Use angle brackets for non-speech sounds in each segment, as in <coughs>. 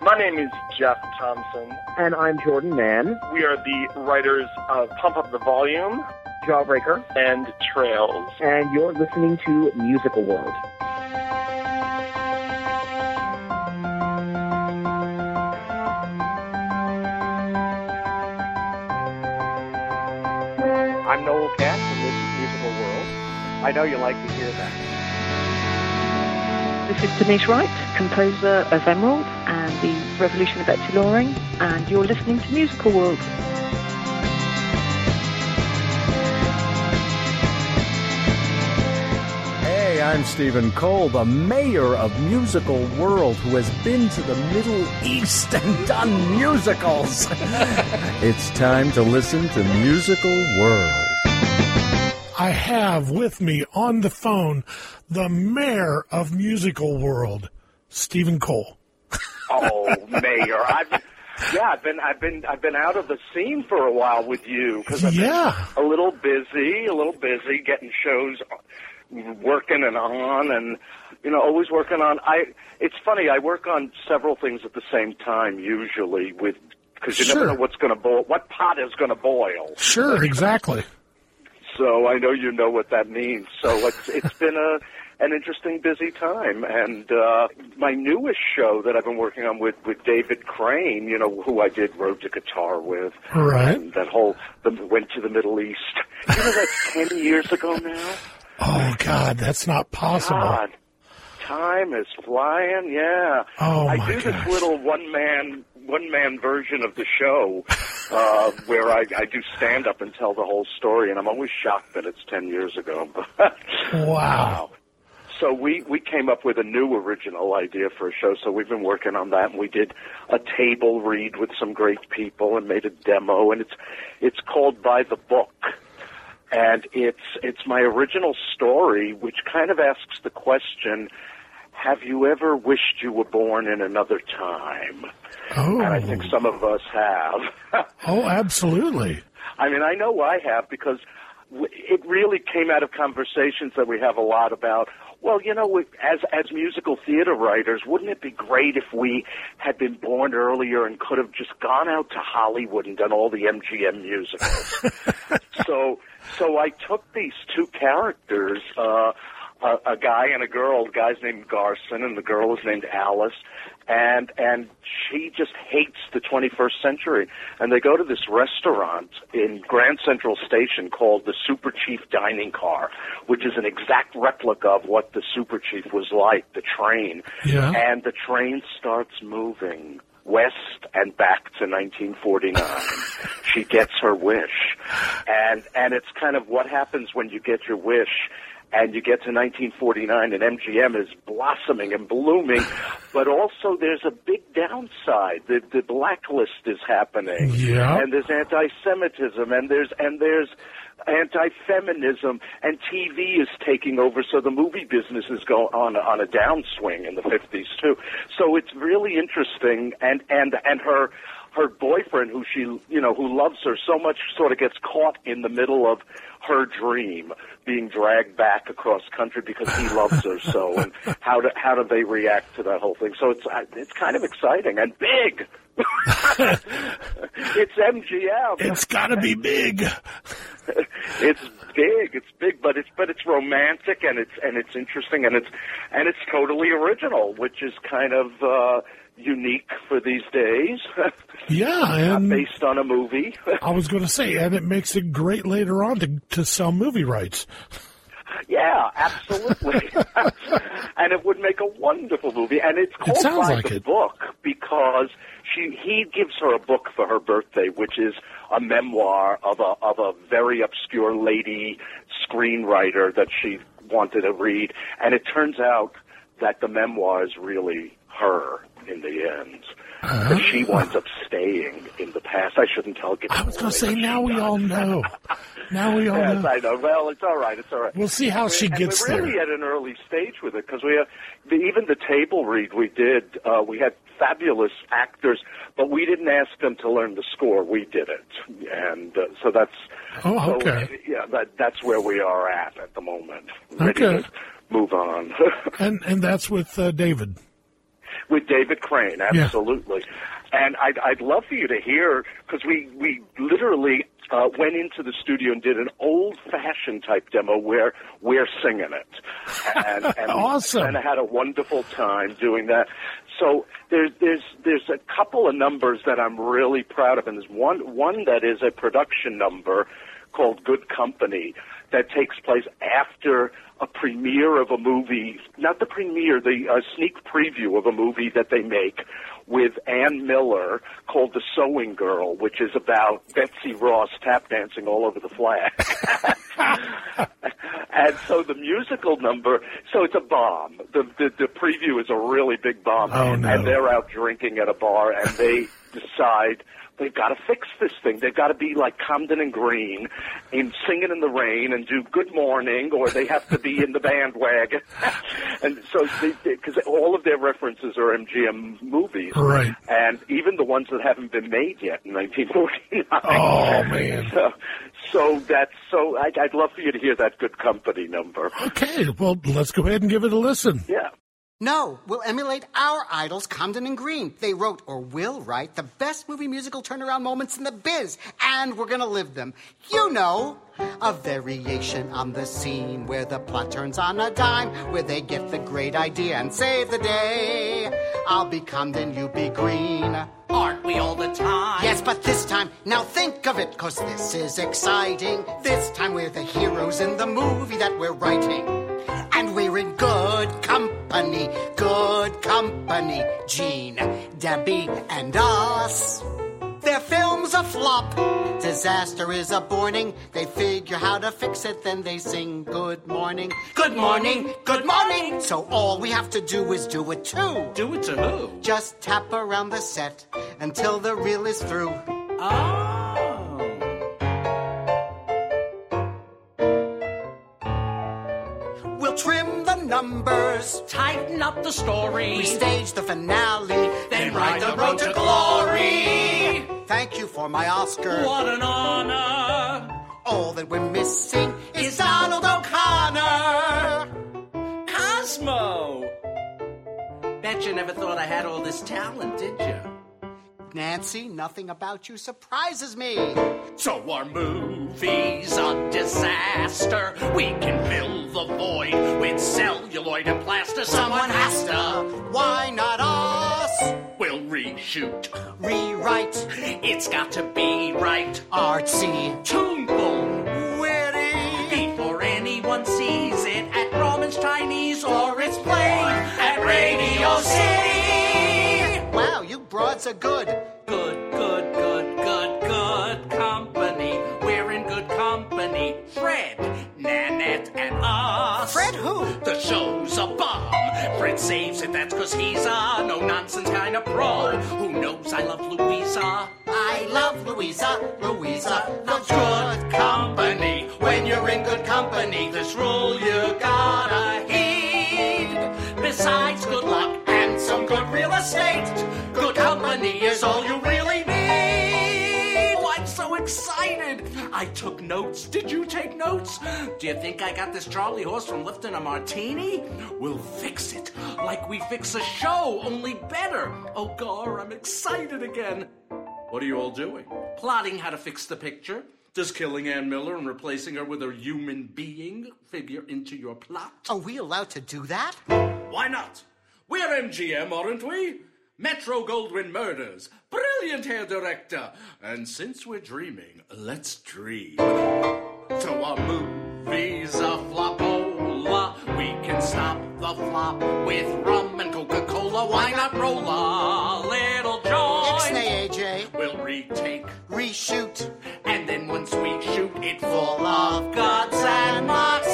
My name is Jeff Thomson. And I'm Jordan Mann. We are the writers of Pump Up the Volume, Jawbreaker, and Trails. And you're listening to Musical World. I'm Noel Katz, I know you like to hear that. This is Denise Wright, composer of Emerald and the Revolution of Betsy Loring, and you're listening to Musical World. Hey, I'm Stephen Cole, the mayor of Musical World, who has been to the Middle East and <laughs> done musicals. <laughs> it's time to listen to Musical World. I have with me on the phone the mayor of Musical World, Stephen Cole. oh, mayor, I've yeah, I've been I've been I've been out of the scene for a while with you because I've yeah. been a little busy, a little busy getting shows working and on and you know always working on i it's funny i work on several things at the same time usually with because you sure. never know what's going to boil what pot is going to boil sure exactly so i know you know what that means so it's it's been a an interesting busy time and uh my newest show that i've been working on with with david krane you know who i did road to Qatar with right and that whole the, went to the middle east you know that's <laughs> ten years ago now Oh God, that's not possible. God, time is flying. Yeah. Oh I do gosh. this little one man one man version of the show uh, <laughs> where I, I do stand up and tell the whole story, and I'm always shocked that it's ten years ago. <laughs> wow. So we we came up with a new original idea for a show. So we've been working on that, and we did a table read with some great people and made a demo, and it's it's called By the Book and it's it's my original story, which kind of asks the question: Have you ever wished you were born in another time? Oh. And I think some of us have. <laughs> oh, absolutely. I mean, I know I have because it really came out of conversations that we have a lot about. Well, you know, as as musical theater writers, wouldn't it be great if we had been born earlier and could have just gone out to Hollywood and done all the MGM musicals? <laughs> so, so I took these two characters, uh, a, a guy and a girl. The guy's named Garson, and the girl is named Alice, and and she just hates the 21st century. And they go to this restaurant in Grand Central Station called the Super Chief Dining Car, which is an exact replica of what the Super Chief was like, the train. Yeah. And the train starts moving west and back to 1949. she gets her wish, and and it's kind of what happens when you get your wish and you get to 1949 and MGM is blossoming and blooming, <sighs> but also there's a big downside. The, the blacklist is happening, Yeah. and there's anti-Semitism, and there's and there's anti-feminism, and TV is taking over. So the movie business is going on on a downswing in the 50s too. So it's really interesting, and and and her her boyfriend, who she you know who loves her so much, sort of gets caught in the middle of her dream being dragged back across country because he loves her so. <laughs> And how do how do they react to that whole thing? So it's it's kind of exciting and big. <laughs> It's MGM It's got to be big. <laughs> it's big. It's big but it's but it's romantic and it's and it's interesting and it's and it's totally original which is kind of uh unique for these days <laughs> Yeah, and based on a movie <laughs> I was going to say, and it makes it great later on to to sell movie rights. Yeah, absolutely. <laughs> and it would make a wonderful movie. And it's called sounds by like the it. book because she he gives her a book for her birthday, which is a memoir of a of a very obscure lady screenwriter that she wanted to read. And it turns out that the memoir is really her in the end. But she winds up staying in the past. I shouldn't tell. I was going to say, now we all know. Now we all <laughs> Yes, know. I know. Well, it's all right. It's all right. We'll see how she gets we're really at an early stage with it because we have the, even the table read we did. Uh, we had fabulous actors, but we didn't ask them to learn the score. We did it, and uh, so that's Oh, so, okay. yeah, that that's where we are at at the moment. Ready Okay. to, move on. <laughs> And and that's with uh, David. With David Krane, absolutely. And I'd, I'd love for you to hear because we we literally uh, went into the studio and did an old-fashioned type demo where we're singing it, <laughs> and, and Awesome. and I had a wonderful time doing that. So there's there's there's a couple of numbers that I'm really proud of, and there's one one that is a production number called Good Company that takes place after a premiere of a movie, not the premiere, the uh, sneak preview of a movie that they make with Ann Miller called The Sewing Girl, which is about Betsy Ross tap dancing all over the flag. <laughs> and so the musical number, so it's a bomb. The, the the preview is a really big bomb, Oh, no. and they're out drinking at a bar, and they <laughs> decide they've got to fix this thing. They've got to be like Comden and Green in Singing in the Rain and do Good Morning, or they have to be in the bandwagon. <laughs> and so, because all of their references are MGM movies, Right. and even the ones that haven't been made yet in 1949. Oh man. <laughs> So, so that's so. I'd, I'd love for you to hear that Good Company number. Okay, well let's go ahead and give it a listen. Yeah. No, we'll emulate our idols, Comden and Green. They wrote or will write the best movie musical turnaround moments in the biz, and we're gonna live them. You know, a variation on the scene where the plot turns on a dime, where they get the great idea and save the day. I'll be Comden, you be Green. Aren't we all the time? Yes, but this time, now think of it, cause this is exciting. This time we're the heroes in the movie that we're writing. And we're in good company, good company. Gene, Debbie, and us. Their film's a flop. Disaster is a warning. They figure how to fix it, then they sing good morning. Good morning, good morning. So all we have to do is do it too. Do it to who? Just tap around the set until the reel is through. Oh. Numbers, Tighten up the story. restage the finale, then ride the road to glory. Thank you for my Oscar. What an honor. All that we're missing is Donald O'Connor. Cosmo. Bet you never thought I had all this talent, did you? Nancy, nothing about you surprises me. So our movie's a disaster. We can fill the void with celluloid and plaster. Someone has to. Why not us? We'll reshoot. Rewrite It's got to be right. artsy, Tuneful. witty. Before anyone sees it at Grauman's Chinese or it's played at Radio City. Wow, you broads are good. Good, good, good, good, good company. We're in good company. Fred, Nanette, and us. Fred who? The show's a bomb. Fred saves it, that's cause he's a no nonsense kind of pro. Who knows I love Louisa? I love Louisa. Louisa loves Good company. When you're in good company, this rule you gotta heed. Besides good luck and some good real estate, company is all you really need. Oh, I'm so excited. I took notes. Did you take notes? Do you think I got this Charlie horse from lifting a martini? We'll fix it like we fix a show, only better. Oh, Gar, I'm excited again. What are you all doing? Plotting how to fix the picture? Does killing Ann Miller and replacing her with a human being figure into your plot? Are we allowed to do that? Why not? We're MGM, aren't we? Metro Goldwyn Murders. Brilliant hair director. And since we're dreaming, let's dream. So our movie's a flopola. We can stop the flop with rum and Coca-Cola. Why not roll a little joint? Ixnay, AJ. We'll retake Reshoot. and then once we shoot it full of guts and moxie,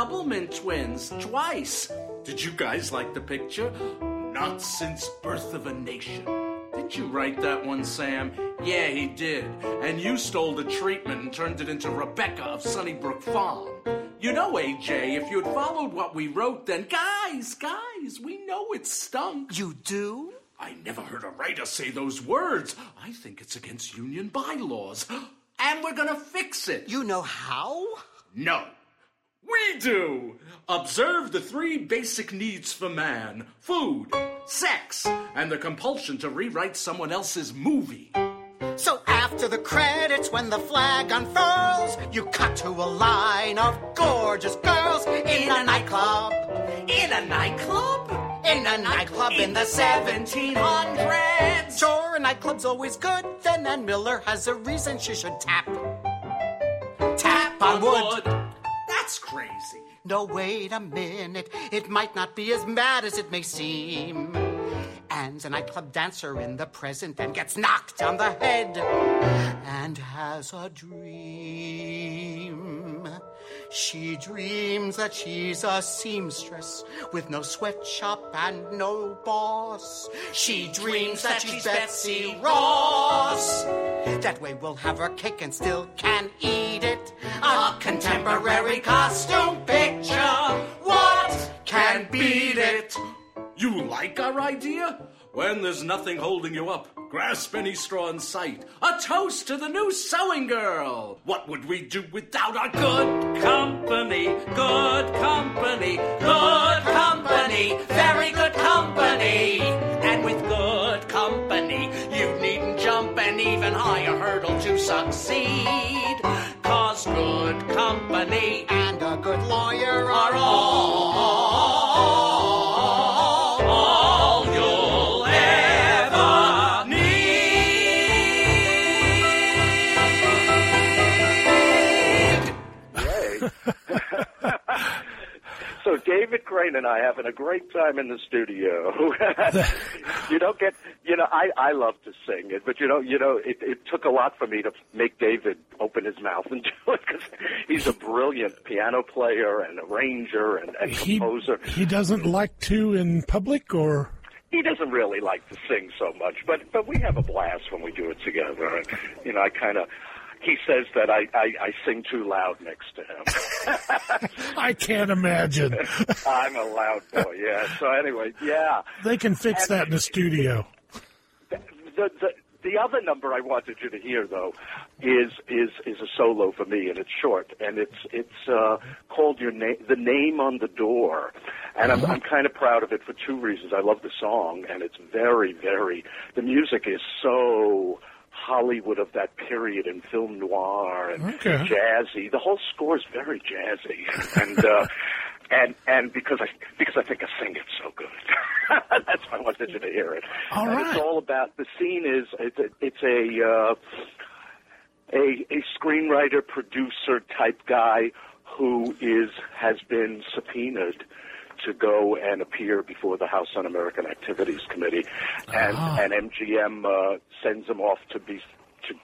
it isn't the Doublemint twins, twice. Did you guys like the picture? Not since Birth of a Nation. Didn't you write that one, Sam? Yeah, he did. And you stole the treatment and turned it into Rebecca of Sunnybrook Farm. You know, AJ, if you'd followed what we wrote, then guys, guys, we know it stunk. You do? I never heard a writer say those words. I think it's against union bylaws. <gasps> And we're gonna fix it. You know how? No. We do! Observe the three basic needs for man food, sex, and the compulsion to rewrite someone else's movie. So after the credits, when the flag unfurls, you cut to a line of gorgeous girls in a nightclub. In a nightclub? In a nightclub in the 1700s. Sure, a nightclub's always good. Then Ann Miller has a reason she should tap. Tap on wood. Crazy. No, wait a minute. It might not be as mad as it may seem. Anne's a nightclub dancer in the present and gets knocked on the head and has a dream. She dreams that she's a seamstress with no sweatshop and no boss. She dreams that she's Betsy Ross. That way we'll have her cake and still can eat it. A contemporary costume picture. What can beat it? You like our idea? When there's nothing holding you up, grasp any straw in sight. A toast to the new sewing girl. What would we do without our good company? Good company, good company, very good company. And with good company, you needn't jump an even higher hurdle to succeed. Cause good company And a good lawyer Krane and I having a great time in the studio. <laughs> you don't get, you know, I I love to sing it, but you know, you know, it it took a lot for me to make David open his mouth and <laughs> do it because he's a brilliant piano player and arranger and, and He, composer. he doesn't like to in public, or He doesn't really like to sing so much, but but we have a blast when we do it together. And you know, I kind of. He says that I, I, I sing too loud next to him. <laughs> I can't imagine. <laughs> I'm a loud boy, yeah. So anyway, yeah. They can fix that in the studio. the, the the other number I wanted you to hear though is is is a solo for me and it's short and it's it's uh, called your name the name on the door and I'm I'm kind of proud of it for two reasons I love the song and it's very very the music is so Hollywood of that period and film noir and Okay. jazzy the whole score is very jazzy and uh, <laughs> and and because I because I think I sing it so good <laughs> that's why I wanted you to hear it All and right. it's all about the scene is it's a, it's a uh, a a screenwriter producer type guy who is has been subpoenaed to go and appear before the House Un-American Activities Committee, and and MGM uh, sends him off to be to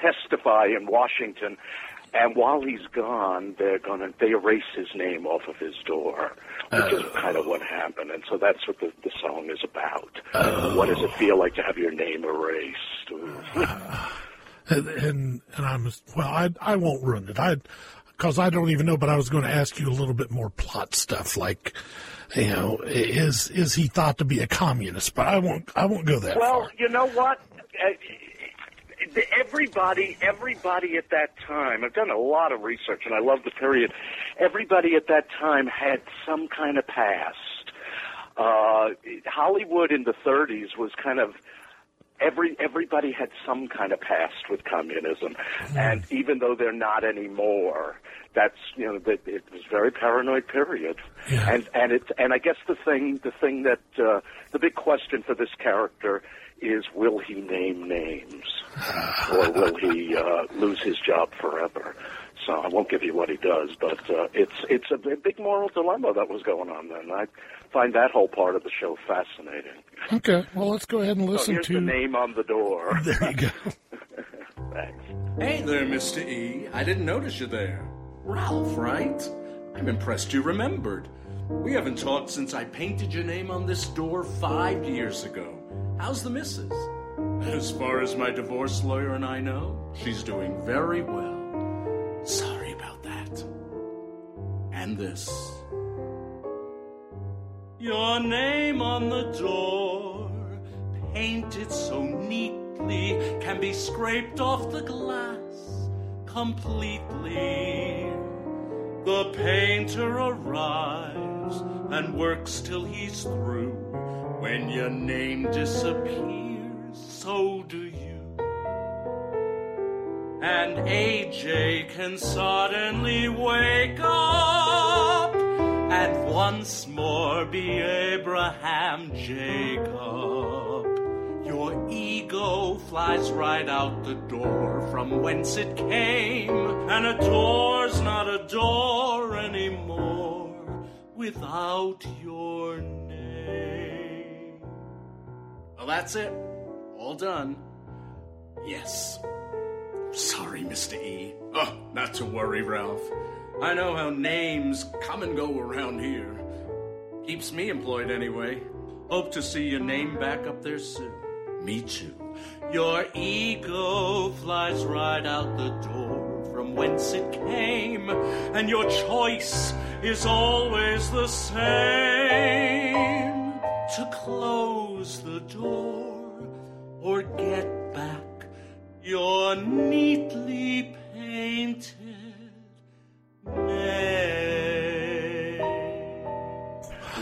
testify in Washington. And while he's gone, they're gonna they erase his name off of his door, which is kind of what happened. And so that's what the, the song is about. What does it feel like to have your name erased? <sighs> And, and I'm well. I I won't ruin it. I because I don't even know. But I was going to ask you a little bit more plot stuff, like you know, is is he thought to be a communist? But I won't. I won't go that Well, far. you know what? Uh, Everybody, everybody at that time, I've done a lot of research and I love the period. Everybody at that time had some kind of past. Uh, Hollywood in the 30s was kind of every everybody had some kind of past with communism, and even though they're not anymore, that's you know that it was a very paranoid period, Yeah. and and it's and I guess the thing the thing that uh, the big question for this character is will he name names <laughs> or will he uh, lose his job forever? So I won't give you what he does, but uh, it's it's a big big moral dilemma that was going on then. I find that whole part of the show fascinating. Okay. Well, let's go ahead and So listen here's to. the name on the door. <laughs> There you go. Thanks. Hey there, Mr. E. I didn't notice you there. Ralph, right? I'm impressed you remembered. We haven't talked since I painted your name on this door five years ago. How's the missus? As far as my divorce lawyer and I know, she's doing very well. Sorry about that. And this. Your name on the door, painted so neatly, can be scraped off the glass completely. The painter arrives and works till he's through. When your name disappears, so do you. And AJ can suddenly wake up and once more be Abraham Jacob. Your ego flies right out the door from whence it came, and a door's not a door anymore without your name. Well, that's it. All done. Yes. Sorry, Mr. E. Oh, not to worry, Ralph. I know how names come and go around here. Keeps me employed anyway. Hope to see your name back up there soon. Me too. Your ego flies right out the door from whence it came, and your choice is always the same to close the door or get back your neatly painted name.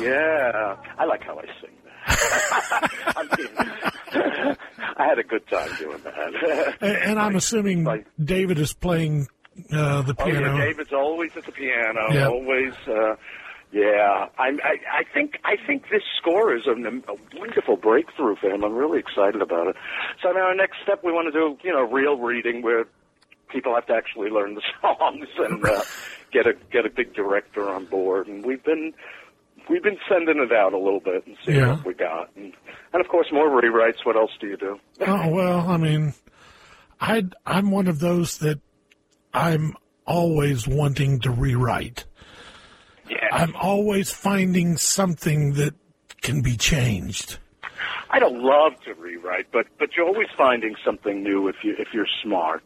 Yeah, I like how I sing that. <laughs> I'm kidding. <laughs> I had a good time doing that. And, and I'm <laughs> assuming David is playing uh, the Oh piano. yeah, David's always at the piano. Yeah. Always. Uh, yeah, I'm, I, I think I think this score is a, a wonderful breakthrough for him. I'm really excited about it. So now our next step, we want to do you know real reading where people have to actually learn the <laughs> songs and uh, get a get a big director on board. And we've been we've been sending it out a little bit and seeing Yeah. what we got. And, and of course, more rewrites. What else do you do? Oh well, I mean, I I'm one of those that I'm always wanting to rewrite. Yeah. I'm always finding something that can be changed. I don't love to rewrite, but but you're always finding something new if you if you're smart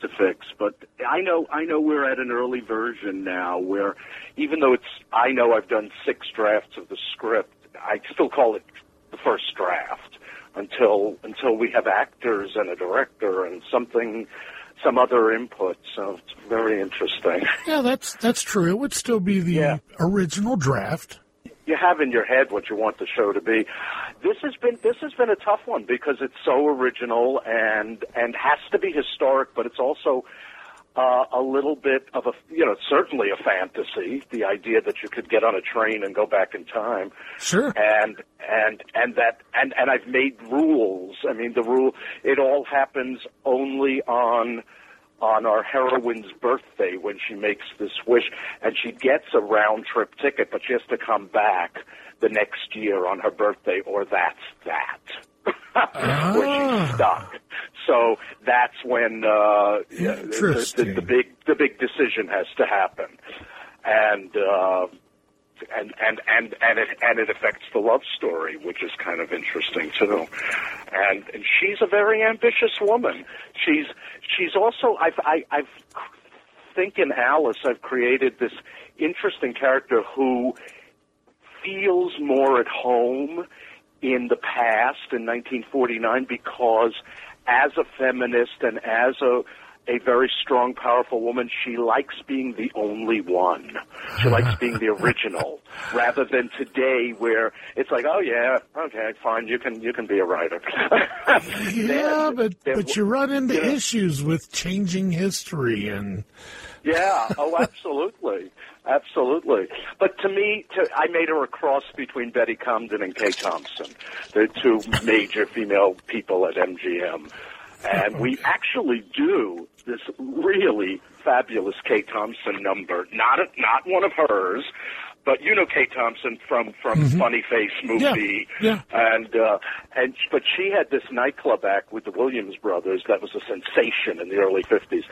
to fix. But I know I know we're at an early version now where even though it's I know I've done six drafts of the script, I still call it the first draft until until we have actors and a director and something some other input. So it's very interesting. <laughs> Yeah, that's that's true. It would still be the original draft. you have in your head what you want the show to be. This has been this has been a tough one because it's so original and and has to be historic, but it's also uh, a little bit of a you know certainly a fantasy. The idea that you could get on a train and go back in time. Sure. And and and that and and I've made rules. I mean the rule. It all happens only on on our heroine's birthday when she makes this wish, and she gets a round trip ticket, but she has to come back the next year on her birthday, or that's that. <laughs> where she's stuck. So that's when uh, the, the, the big the big decision has to happen, and uh, and and and and it and it affects the love story, which is kind of interesting too. And and she's a very ambitious woman. She's she's also I've I, I've think in Alice I've created this interesting character who feels more at home in the past in 1949 because as a feminist and as a a very strong, powerful woman, she likes being the only one. She likes <laughs> being the original, rather than today where it's like, oh yeah, okay, fine, you can you can be a writer. <laughs> Yeah, but there but you run into you know- issues with changing history and Yeah. Oh, absolutely, absolutely. But to me, to, I made her a cross between Betty Comden and Kay Thompson, the two major female people at MGM, and we actually do this really fabulous Kay Thompson number. Not a, not one of hers. But you know Kay Thompson from from Mhm. Funny Face movie, Yeah, and uh, and but she had this nightclub act with the Williams brothers that was a sensation in the early fifties,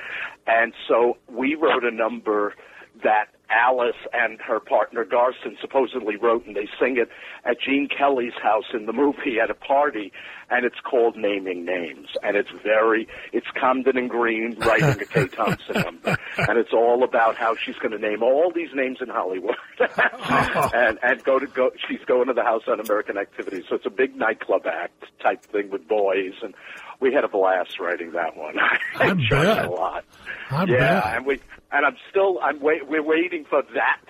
and so we wrote a number that Alice and her partner Garson supposedly wrote, and they sing it at Gene Kelly's house in the movie at a party, and it's called Naming Names, and it's very, it's Comden and Green writing a Kay Thompson number, <laughs> and it's all about how she's going to name all these names in Hollywood, <laughs> and and go to go, she's going to the house Un-American Activities, so it's a big nightclub act type thing with boys, and we had a blast writing that one. <laughs> I enjoyed bet. it a lot. I yeah, bet. and we and I'm still I'm wait we're waiting for that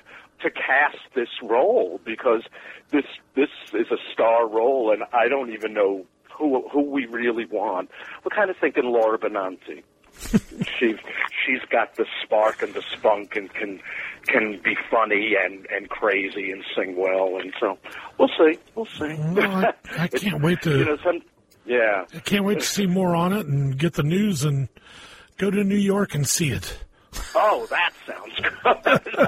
to cast this role because this this is a star role and I don't even know who who we really want. We're kind of thinking Laura Benanti. <laughs> she's she's got the spark and the spunk and can can be funny and and crazy and sing well and so we'll see we'll see. Well, I, I <laughs> can't wait to. you know some yeah I can't wait to see more on it and get the news and go to New York and see it. Oh, that sounds good.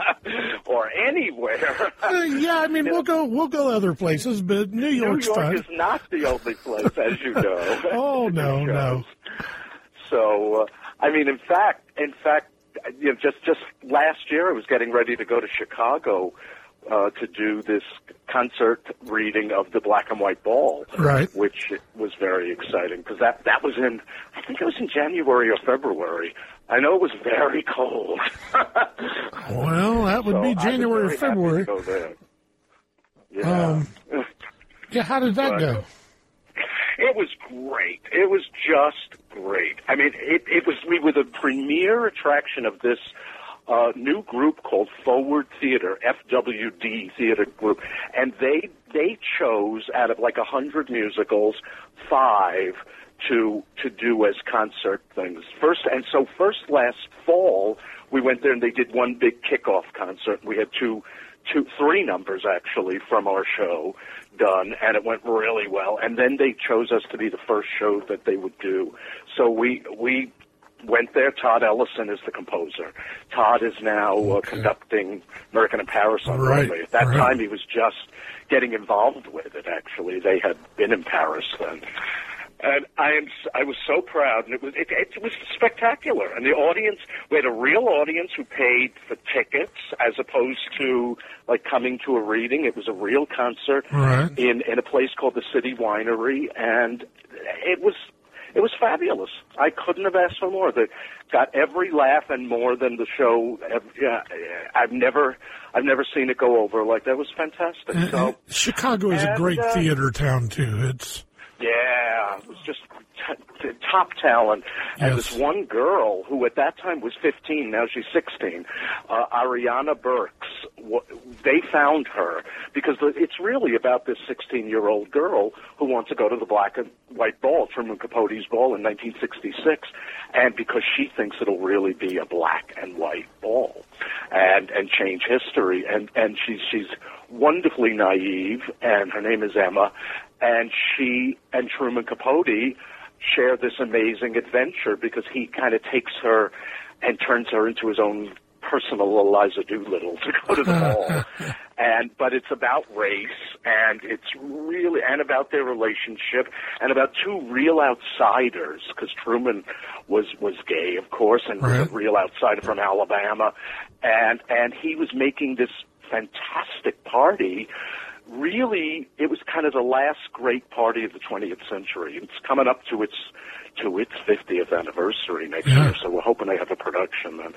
<laughs> or anywhere. Uh, yeah, I mean we'll go we'll go other places, but New New York's York fine. is not the only place, as you know. <laughs> <laughs> Oh no, no. So, uh, I mean, in fact, in fact, you know, just just last year, I was getting ready to go to Chicago uh, to do this concert reading of the Black and White Ball, Right. which was very exciting because that that was in, I think it was in January or February. I know it was very cold. <laughs> Well, that would So be January or very happy to February. Yeah. Um, yeah, how did that But- go? It was great. It was just great. I mean, it, it was we were the premier attraction of this uh, new group called Forward Theater, FWD Theater Group, and they they chose out of like a hundred musicals, five to to do as concert things. First, and so first last fall we went there and they did one big kickoff concert. We had two two, three numbers actually from our show done, and it went really well. And then they chose us to be the first show that they would do. So we we went there. Todd Ellison is the composer. Todd is now uh, conducting American in Paris on Right, Broadway. At that right. time, he was just getting involved with it. Actually, they had been in Paris then. And I am, I was so proud, and it was, it, it was spectacular. And the audience, we had a real audience who paid for tickets as opposed to like coming to a reading. It was a real concert Right. in in a place called the City Winery, and it was it was fabulous. I couldn't have asked for more. They got every laugh and more than the show. Yeah, I've never I've never seen it go over like that. It was fantastic. Uh, So uh, Chicago is a great uh, theater town too. It's yeah, it was just t- t- top talent. And Yes. this one girl who at that time was 15, now she's 16, uh, Ariana Burks, w- they found her because the- it's really about this 16 year old girl who wants to go to the black and white ball, Truman Capote's ball in 1966, and because she thinks it'll really be a black and white ball and, and change history. And, and she's, she's wonderfully naive, and her name is Emma, and she and Truman Capote share this amazing adventure because he kind of takes her and turns her into his own personal Eliza Doolittle to go to the <laughs> ball. and but it's about race and it's really and about their relationship and about two real outsiders because Truman was was gay of course and was Right. a real outsider from Alabama and and he was making this fantastic party really it was kind of the last great party of the 20th century. It's coming up to its to its 50th anniversary next Yeah. year, so we're hoping they have a production then.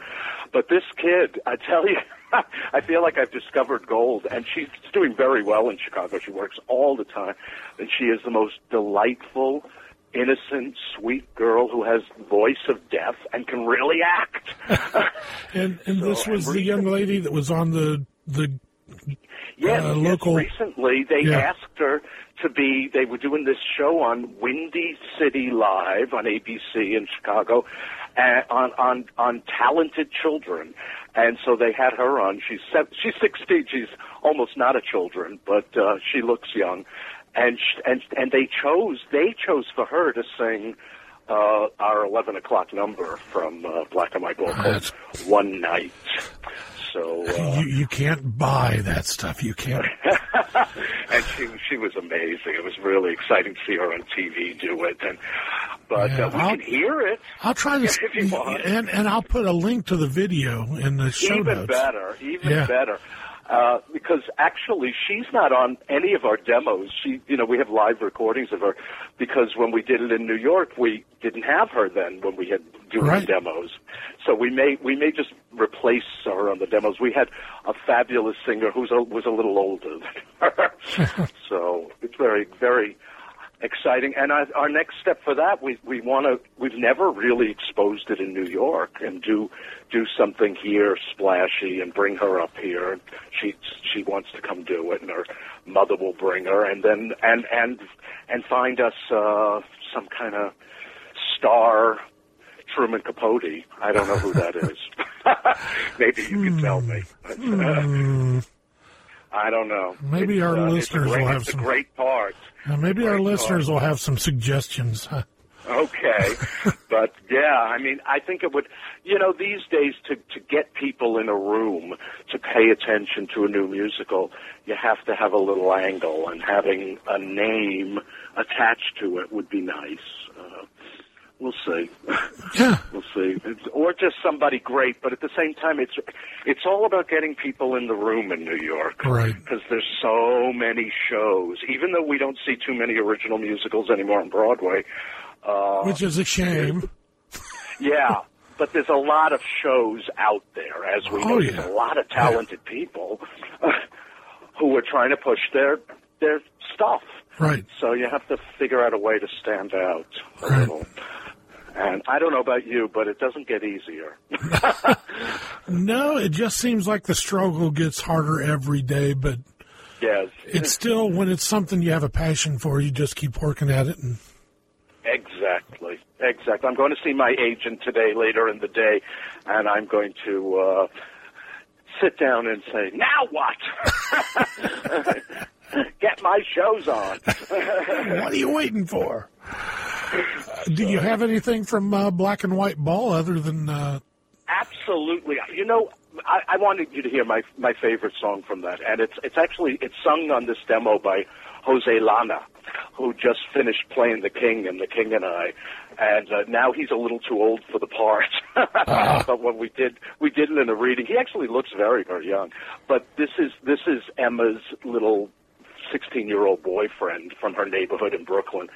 But this kid, I tell you, <laughs> I feel like I've discovered gold, and she's doing very well in Chicago. She works all the time, and she is the most delightful. Innocent, sweet girl who has voice of death and can really act. <laughs> <laughs> and and this So, was and the young lady that was on the the Yes, uh, yes, recently they Yeah. asked her to be. They were doing this show on Windy City Live on ABC in Chicago, uh, on on on talented children, and so they had her on. She's sev- she's sixteen. She's almost not a children, but uh, she looks young, and sh- and and they chose they chose for her to sing. Uh, our 11 o'clock number from uh, Black and White That's- One Night. So, <laughs> uh, you you can't buy that stuff. You can't. <laughs> and she she was amazing. It was really exciting to see her on TV do it. And but Yeah, uh, we I'll- can hear it. I'll try to, <laughs> if you want. and and I'll put a link to the video in the show even notes. better, even Yeah. better. Uh, because actually, she's not on any of our demos. She, you know, we have live recordings of her. Because when we did it in New York, we didn't have her then when we had doing Right. demos. So we may we may just replace her on the demos. We had a fabulous singer who's a, was a little older than her. <laughs> so it's very very exciting. And our, our next step for that, we we want to. We've never really exposed it in New York, and do do something here splashy, and bring her up here. And she she wants to come do it, and her mother will bring her, and then and and and find us uh, some kind of star. Truman Capote. I don't know who that is. <laughs> <laughs> Maybe you can tell me. But, uh, Hmm. <laughs> I don't know. Maybe It's, our uh, listeners great- will have some- great part. Uh, maybe our listeners will have some suggestions. Huh? <laughs> Okay, but yeah, I mean, I think it would, you know, these days to to get people in a room to pay attention to a new musical, you have to have a little angle, and having a name attached to it would be nice. Uh, we'll see. <laughs> Yeah. We'll see. It's, or just somebody great, but at the same time, it's it's all about getting people in the room in New York Right. because there's so many shows. Even though we don't see too many original musicals anymore on Broadway, uh, Which is a shame. <laughs> yeah, but there's a lot of shows out there, as we Oh, know. yeah. There's a lot of talented people <laughs> who are trying to push their their stuff. Right. So you have to figure out a way to stand out a Right. little. And I don't know about you, but it doesn't get easier. <laughs> No, it just seems like the struggle gets harder every day, but yes. it's still when it's something you have a passion for, you just keep working at it. And Exactly. Exactly. I'm going to see my agent today later in the day, and I'm going to uh, sit down and say, "Now what? <laughs> Get my shows on." <laughs> what are you waiting for? Uh, do you have anything from uh, Black and White Ball other than uh, Absolutely. You know, I, I wanted you to hear my my favorite song from that, and it's it's actually it's sung on this demo by Jose Llana, who just finished playing the King and the King and I, and uh, now he's a little too old for the part. <laughs> but when we did we did it in a reading, he actually looks very very young. But this is this is Emma's little 16 year old boyfriend from her neighborhood in Brooklyn.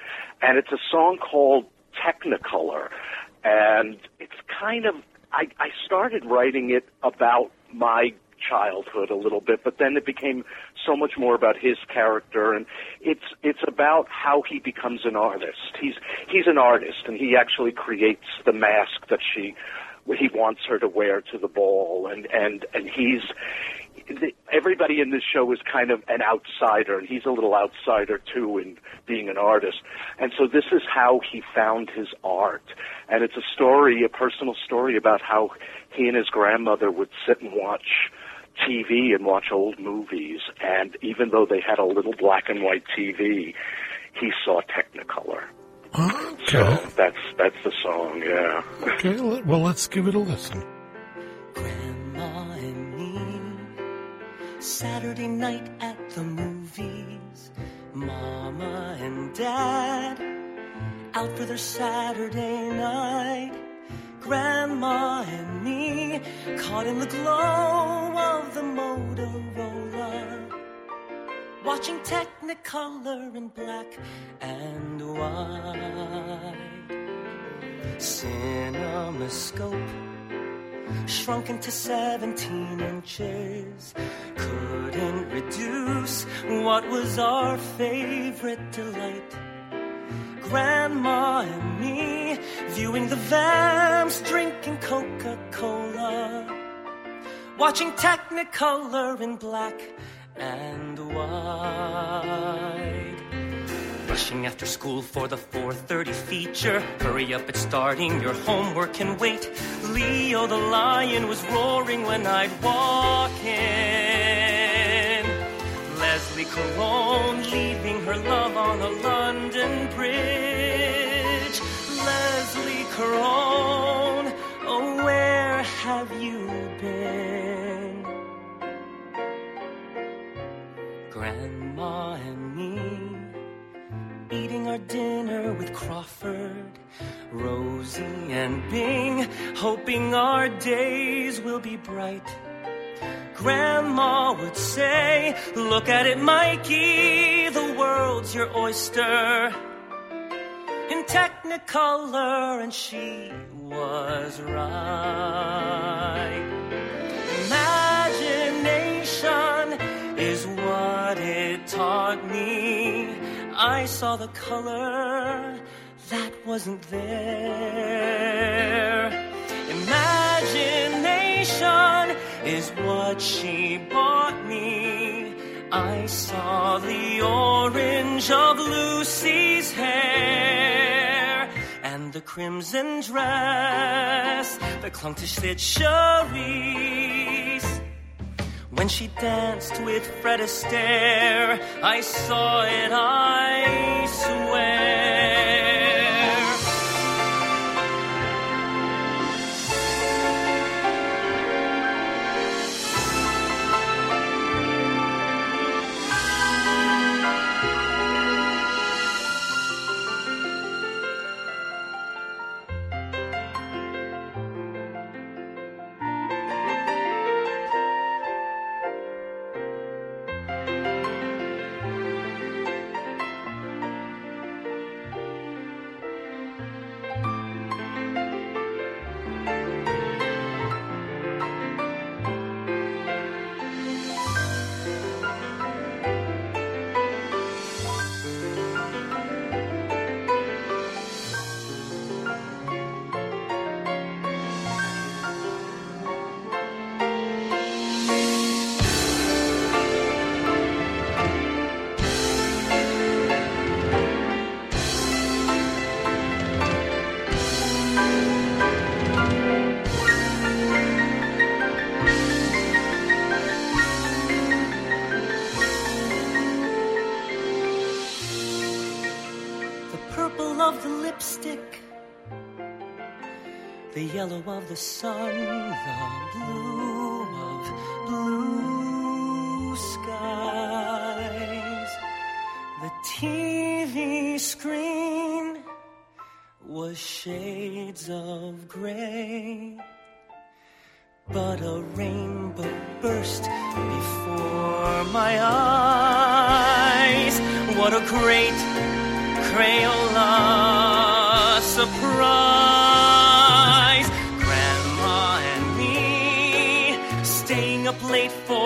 And it's a song called Technicolor. And it's kind of, I, I started writing it about my childhood a little bit, but then it became so much more about his character and it's it's about how he becomes an artist. He's he's an artist and he actually creates the mask that she he wants her to wear to the ball and and and he's everybody in this show is kind of an outsider, and he's a little outsider too in being an artist. And so this is how he found his art, and it's a story, a personal story about how he and his grandmother would sit and watch TV and watch old movies, and even though they had a little black and white TV, he saw Technicolor. Okay. So that's that's the song, yeah. Okay, well, let's give it a listen. Saturday night at the movies. Mama and Dad, out for their Saturday night. Grandma and me, caught in the glow of the Motorola. Watching Technicolor in black and white. Cinemascope shrunken into 17 inches. Couldn't reduce what was our favorite delight. Grandma and me viewing the vamps, drinking Coca Cola. Watching Technicolor in black and white. Rushing after school for the 4:30 feature. Hurry up, it's starting. Your homework can wait. Leo the lion was roaring when I'd walk in. Leslie Caron leaving her love on the London Bridge. Leslie Caron, oh where have you been? Grandma and eating our dinner with Crawford Rosie and Bing, hoping our days will be bright. Grandma would say, Look at it, Mikey, the world's your oyster. In technicolor, and she was right. Imagination is what it taught me. I saw the color that wasn't there. Imagination is what she bought me. I saw the orange of Lucy's hair and the crimson dress that clung to Cyd Charisse. When she danced with Fred Astaire, I saw it, I swear. Yellow of the sun, the blue of blue skies. The TV screen was shades of gray, but a rainbow burst before my eyes. What a great Crayola surprise.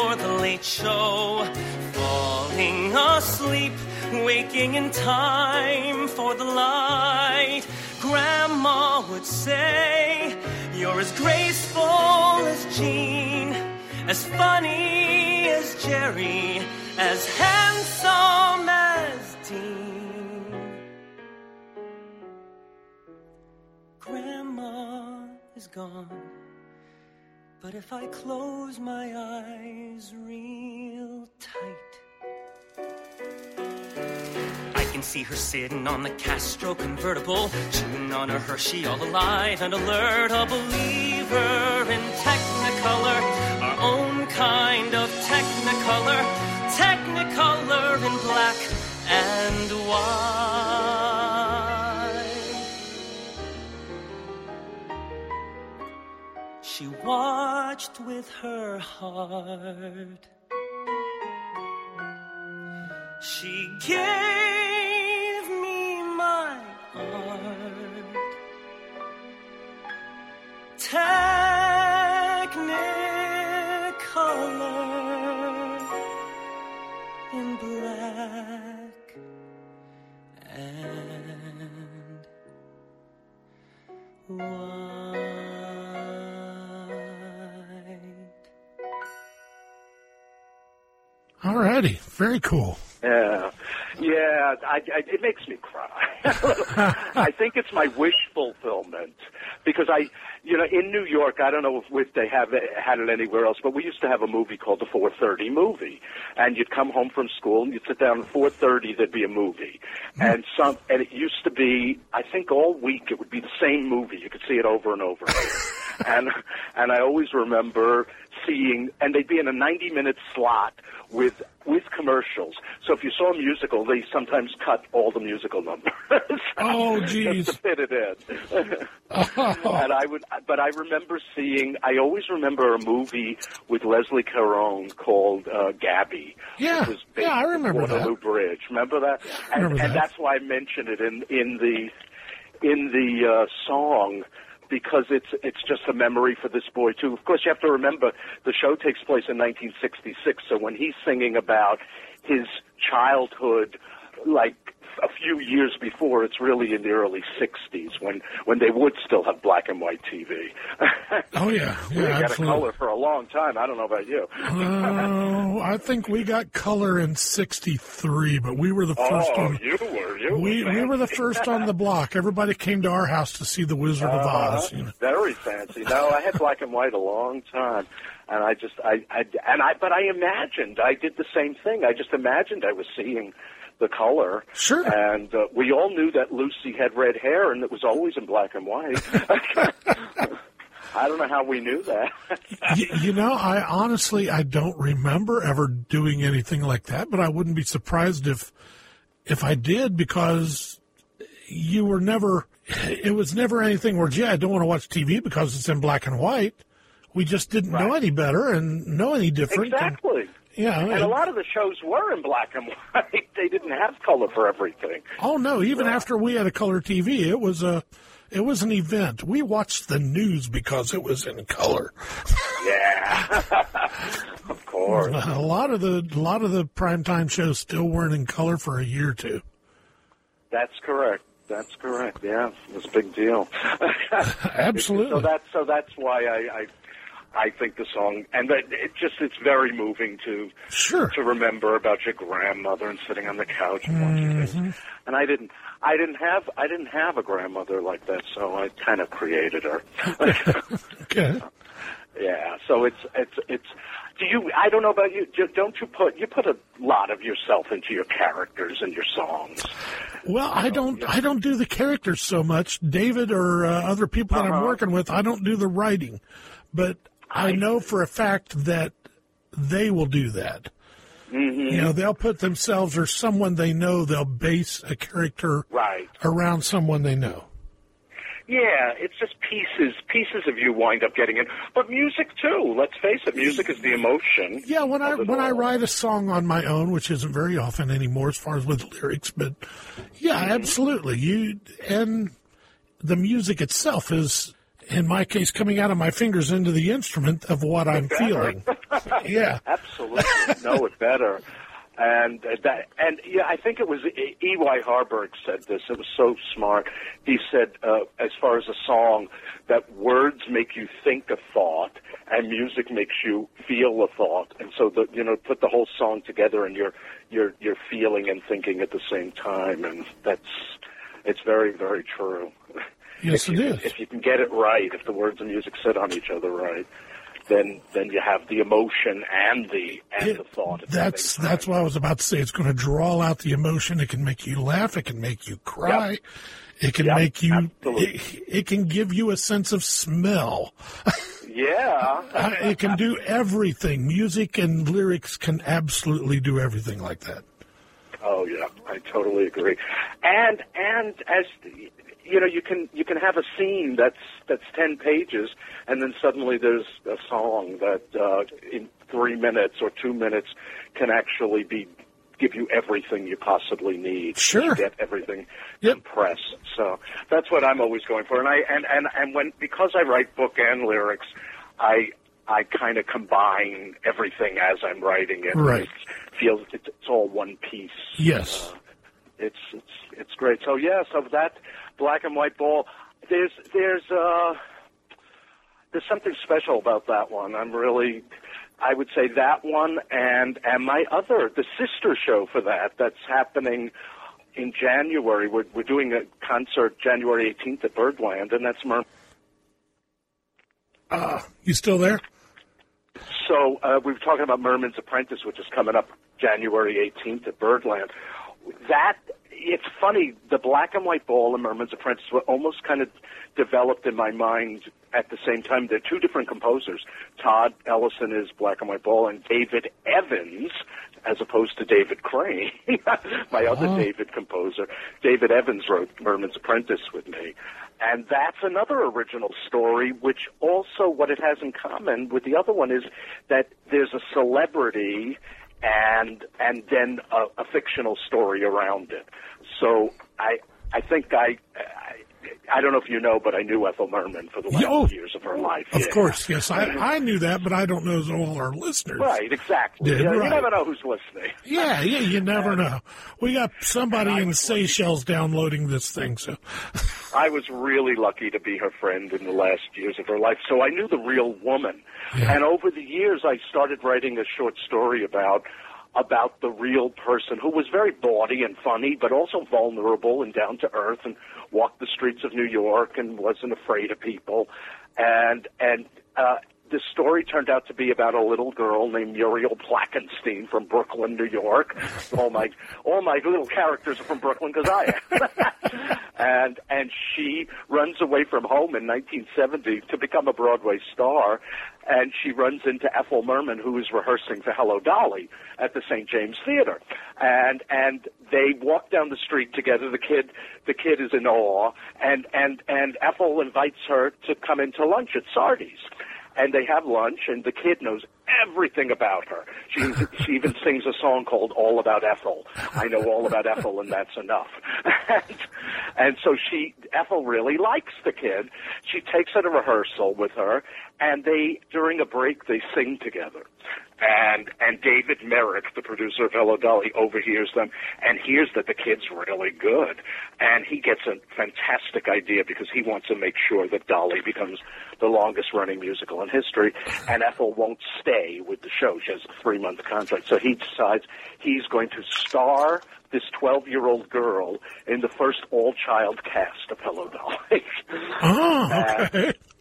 For the late show, falling asleep, waking in time for the light. Grandma would say, You're as graceful as Jean, as funny as Jerry, as handsome as Dean. Grandma is gone. But if I close my eyes real tight, I can see her sitting on the Castro convertible, chewing on her Hershey, all alive and alert, a believer in Technicolor, our own kind of Technicolor, Technicolor in black and white. She watched with her heart. She gave me my art. Technicolor in black and white. Righty. Very cool. Yeah, yeah. I, I, it makes me cry. <laughs> I think it's my wish fulfillment because I, you know, in New York, I don't know if, if they have it, had it anywhere else, but we used to have a movie called the 4:30 movie, and you'd come home from school and you'd sit down at 4:30. There'd be a movie, and some, and it used to be, I think, all week it would be the same movie. You could see it over and over. <laughs> and and I always remember seeing, and they'd be in a 90 minute slot with with commercials. So if you saw a musical, they sometimes cut all the musical numbers. <laughs> Oh, geez. <laughs> just to fit it in. <laughs> and I would, but I remember seeing. I always remember a movie with Leslie Caron called uh, Gaby. Yeah, yeah, I remember Waterloo that. Bridge. Remember that? and, remember and that. that's why I mentioned it in in the in the uh, song because it's it's just a memory for this boy too. Of course, you have to remember the show takes place in 1966, so when he's singing about his childhood, like a few years before, it's really in the early 60s when when they would still have black and white TV. Oh yeah, <laughs> we got absolutely. color for a long time. I don't know about you. Oh, I think we got color in '63, but we were the first oh, on. you were you. We were we were the first on the block. Everybody came to our house to see the Wizard of Uh-huh. Oz. You know. Very fancy. No, I had black and white a long time, and I just I, I and I but I imagined I did the same thing. I just imagined I was seeing the color. Sure. And uh, we all knew that Lucy had red hair, and it was always in black and white. <laughs> I don't know how we knew that. you, you know, I honestly I don't remember ever doing anything like that, but I wouldn't be surprised if if I did because you were never. It was never anything where, gee, I don't want to watch TV because it's in black and white. We just didn't know any better and know any different. exactly. Yeah, And a lot of the shows were in black and <laughs> white. They didn't have color for everything. Oh no! Even after we had a color TV, it was a, it was an event. We watched the news because it was in color. Yeah. <laughs> of course. A lot of the, a lot of the primetime shows still weren't in color for a year or two. That's correct. That's correct. Yeah, it was a big deal. <laughs> Absolutely. So that's so that's why I, I I think the song and that it just it's very moving to sure to remember about your grandmother and sitting on the couch and watching Mm-hmm. things. And I didn't I didn't have I didn't have a grandmother like that, so I kind of created her. <laughs> Okay. Yeah, so it's it's it's. Do you? I don't know about you. do- Don't you put you put a lot of yourself into your characters and your songs? Well, I don't, I don't do the characters so much. David or uh, other people that I'm Uh-huh. working with, I don't do the writing, but I know for a fact that they will do that. Mm-hmm. You know, they'll put themselves or someone they know. They'll base a character Right. around someone they know. Yeah, it's just pieces pieces of you wind up getting in. But music too. Let's face it, music is the emotion. Yeah, when I it when I write a song on my own, which isn't very often anymore, as far as with lyrics, but yeah, Mm-hmm. absolutely. You and the music itself is, in my case, coming out of my fingers into the instrument of what I'm feeling. <laughs> Yeah. absolutely know it better. And that, and yeah, I think it was E. E. Y. Harburg said this. It was so smart. He said, uh, as far as a song, that words make you think a thought, and music makes you feel a thought. And so, the you know, put the whole song together, and you're you're you're feeling and thinking at the same time, and that's it's very very true. <laughs> Yes, if it you, is. If you can get it right, if the words and music sit on each other right, then then you have the emotion and the and the thought. That's same that's what I was about to say. It's going to draw out the emotion. It can make you laugh. It can make you cry. It can Yep, make you. It, it can give you a sense of smell. <laughs> Yeah. Uh, it can do everything. Music and lyrics can absolutely do everything like that. Oh yeah, I totally agree. And and as you know, you can you can have a scene that's that's ten pages, and then suddenly there's a song that uh, in three minutes or two minutes can actually be give you everything you possibly need. Sure. Get everything yep. compressed. So that's what I'm always going for. And I and and and when because I write book and lyrics, I I kind of combine everything as I'm writing it. Right. It feels it's, it's all one piece. Yes. It's it's it's great. So yeah, so that black and white ball. There's there's uh there's something special about that one. I'm really I would say that one and and my other the sister show for that that's happening in January. We're we're doing a concert January 18th at Birdland, and that's Mer- Uh, you still there? So uh, we were talking about Merman's Apprentice, which is coming up January 18th at Birdland. that it's funny. The black and white ball and Merman's Apprentice were almost kind of developed in my mind at the same time. They're two different composers. Todd Ellison is black and white ball, and David Evans, as opposed to David Krane, <laughs> my other Oh. David composer. David Evans wrote Merman's Apprentice with me. And that's another original story, which also what it has in common with the other one is that there's a celebrity and and then a, a fictional story around it. So I I think I, I I don't know if you know, but I knew Ethel Merman for the last Oh, years of her life. Of Yeah. course, yes. I, I knew that, but I don't know all our listeners. Right, exactly. Did, Yeah, You right. never know who's listening. <laughs> Yeah, yeah, you never know. We got somebody in Seychelles downloading this thing, so <laughs> I was really lucky to be her friend in the last years of her life, so I knew the real woman. And over the years, I started writing a short story about about the real person who was very bawdy and funny, but also vulnerable and down to earth, and walked the streets of New York and wasn't afraid of people. And and uh, the story turned out to be about a little girl named Muriel Plackenstein from Brooklyn, New York. <laughs> all my all my little characters are from Brooklyn because I am. <laughs> and and she runs away from home in 1970 to become a Broadway star, and she runs into Ethel Merman, who is rehearsing for Hello Dolly at the St. James Theater, and and they walk down the street together. The kid the kid is in awe, and and and Ethel invites her to come into lunch at Sardi's and they have lunch, and the kid knows everything about her. She <laughs> she even sings a song called "All About Ethel." I know all about Ethel, and that's enough. <laughs> and, and so she Ethel really likes the kid. She takes her to rehearsal with her, and they during a break they sing together. And and David Merrick, the producer of Hello Dolly, overhears them and hears that the kid's really good, and he gets a fantastic idea because he wants to make sure that Dolly becomes the longest running musical in history, and Ethel won't stay with the show. She has a three month contract, so he decides he's going to star this 12 year old girl in the first all child cast of Hello Dolly. Oh, okay. <laughs>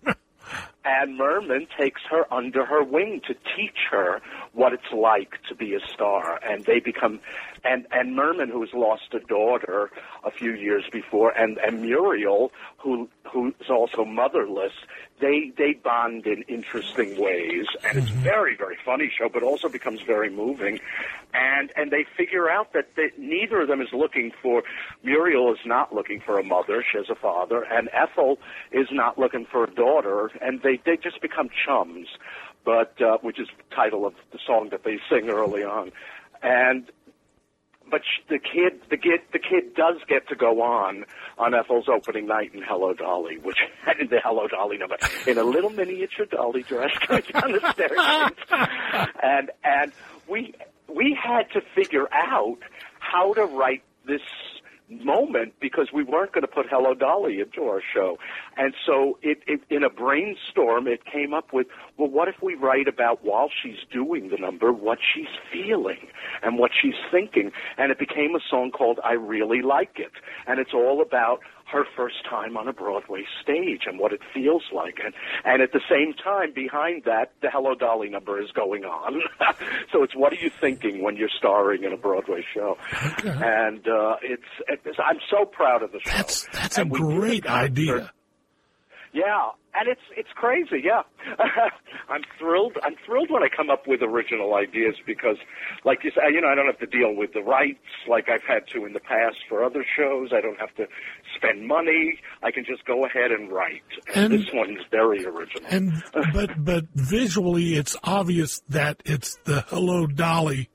And Merman takes her under her wing to teach her what it's like to be a star. And they become, and, and Merman, who has lost a daughter a few years before, and, and Muriel, who, who's also motherless, they, they bond in interesting ways. And it's very, very funny show, but also becomes very moving. And, and they figure out that they, neither of them is looking for, Muriel is not looking for a mother, she has a father, and Ethel is not looking for a daughter, and they, they just become chums, but, uh, which is the title of the song that they sing early on. And, but sh- the kid, the kid, the kid does get to go on on Ethel's opening night in Hello Dolly, which <laughs> in the Hello Dolly number in a little miniature dolly dress <laughs> going down the staircase, and and we we had to figure out how to write this moment because we weren't going to put Hello Dolly into our show. And so it, it in a brainstorm it came up with, well what if we write about while she's doing the number what she's feeling and what she's thinking and it became a song called I Really Like It. And it's all about her first time on a Broadway stage and what it feels like. And, and at the same time, behind that, the Hello Dolly number is going on. <laughs> so it's what are you thinking when you're starring in a Broadway show? And uh, it's, it's, I'm so proud of the show. That's, That's a great idea. Yeah, and it's it's crazy. Yeah, <laughs> I'm thrilled. I'm thrilled when I come up with original ideas because, like you say, you know, I don't have to deal with the rights like I've had to in the past for other shows. I don't have to spend money. I can just go ahead and write. And, And- this one's very original. And <laughs> but but visually, it's obvious that it's the "Hello Dolly"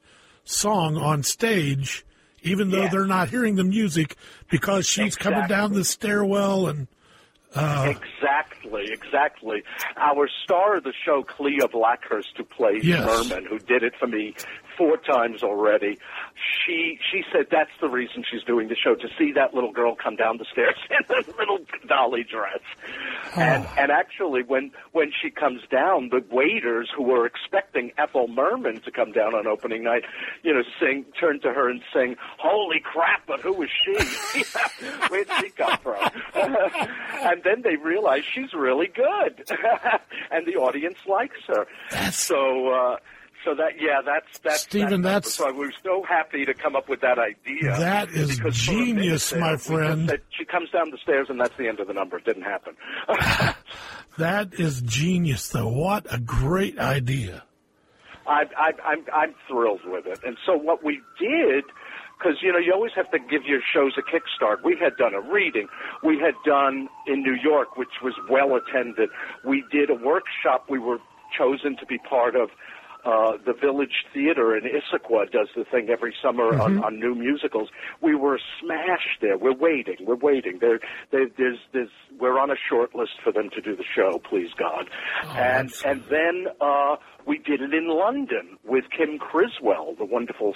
song on stage, even though they're not hearing the music because she's coming down the stairwell and. Uh, Exactly, exactly. Our star of the show, Klea Blackhurst, who plays Yes. Merman, who did it for me four times already. She she said that's the reason she's doing the show to see that little girl come down the stairs <laughs> in a little dolly dress. And <sighs> and actually, when when she comes down, the waiters who were expecting Ethel Merman to come down on opening night, you know, sing turn to her and sing, "Holy crap! But who is she? <laughs> Where'd she come from?" <laughs> and then they realize she's really good, and the audience likes her. So. uh So that yeah, that's that's Stephen, that that's- so we're so happy to come up with that idea. That is because for a minute genius, there, my just friend. she comes down the stairs and that's the end of the number. It didn't happen. <laughs> That is genius, though. What a great idea. I, I, I'm I'm thrilled with it. And so what we did, because you know you always have to give your shows a kickstart. We had done a reading. We had done in New York, which was well attended. We did a workshop. We were chosen to be part of. Uh, the Village Theater in Issaquah does the thing every summer on, on new musicals. We were smashed there. We're waiting. We're waiting. There, there, there's, there's, we're on a short list for them to do the show. Please God. and and then uh, we did it in London with Kim Criswell, the wonderful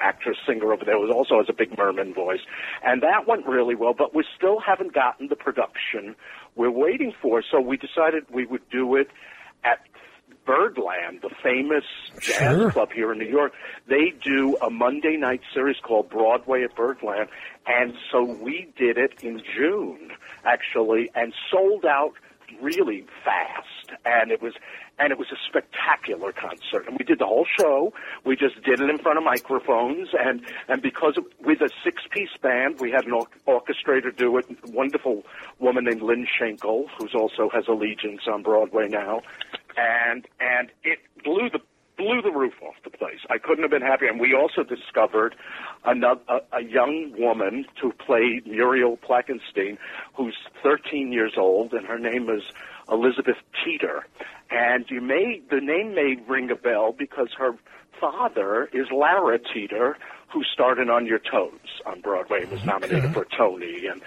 actress singer over there, who also has a big merman voice, and that went really well. But we still haven't gotten the production we're waiting for. So we decided we would do it at Birdland, the famous jazz Sure. club here in New York. They do a Monday night series called Broadway at Birdland, and so we did it in June actually, and sold out really fast, and it was and it was a spectacular concert. And we did the whole show. We just did it in front of microphones, and and because of, with a six piece band, we had an or- orchestrator do it. A wonderful woman named Lynne Shankel, who's also has Allegiance on Broadway now, and and it blew the blew the roof off the place. I couldn't have been happier. And we also discovered another a, a young woman to play Muriel Plackenstein, who's 13 years old, and her name is Elizabeth Teeter. And you may the name may ring a bell because her father is Lara Teeter, who starred in On Your Toes on Broadway was nominated for Tony. And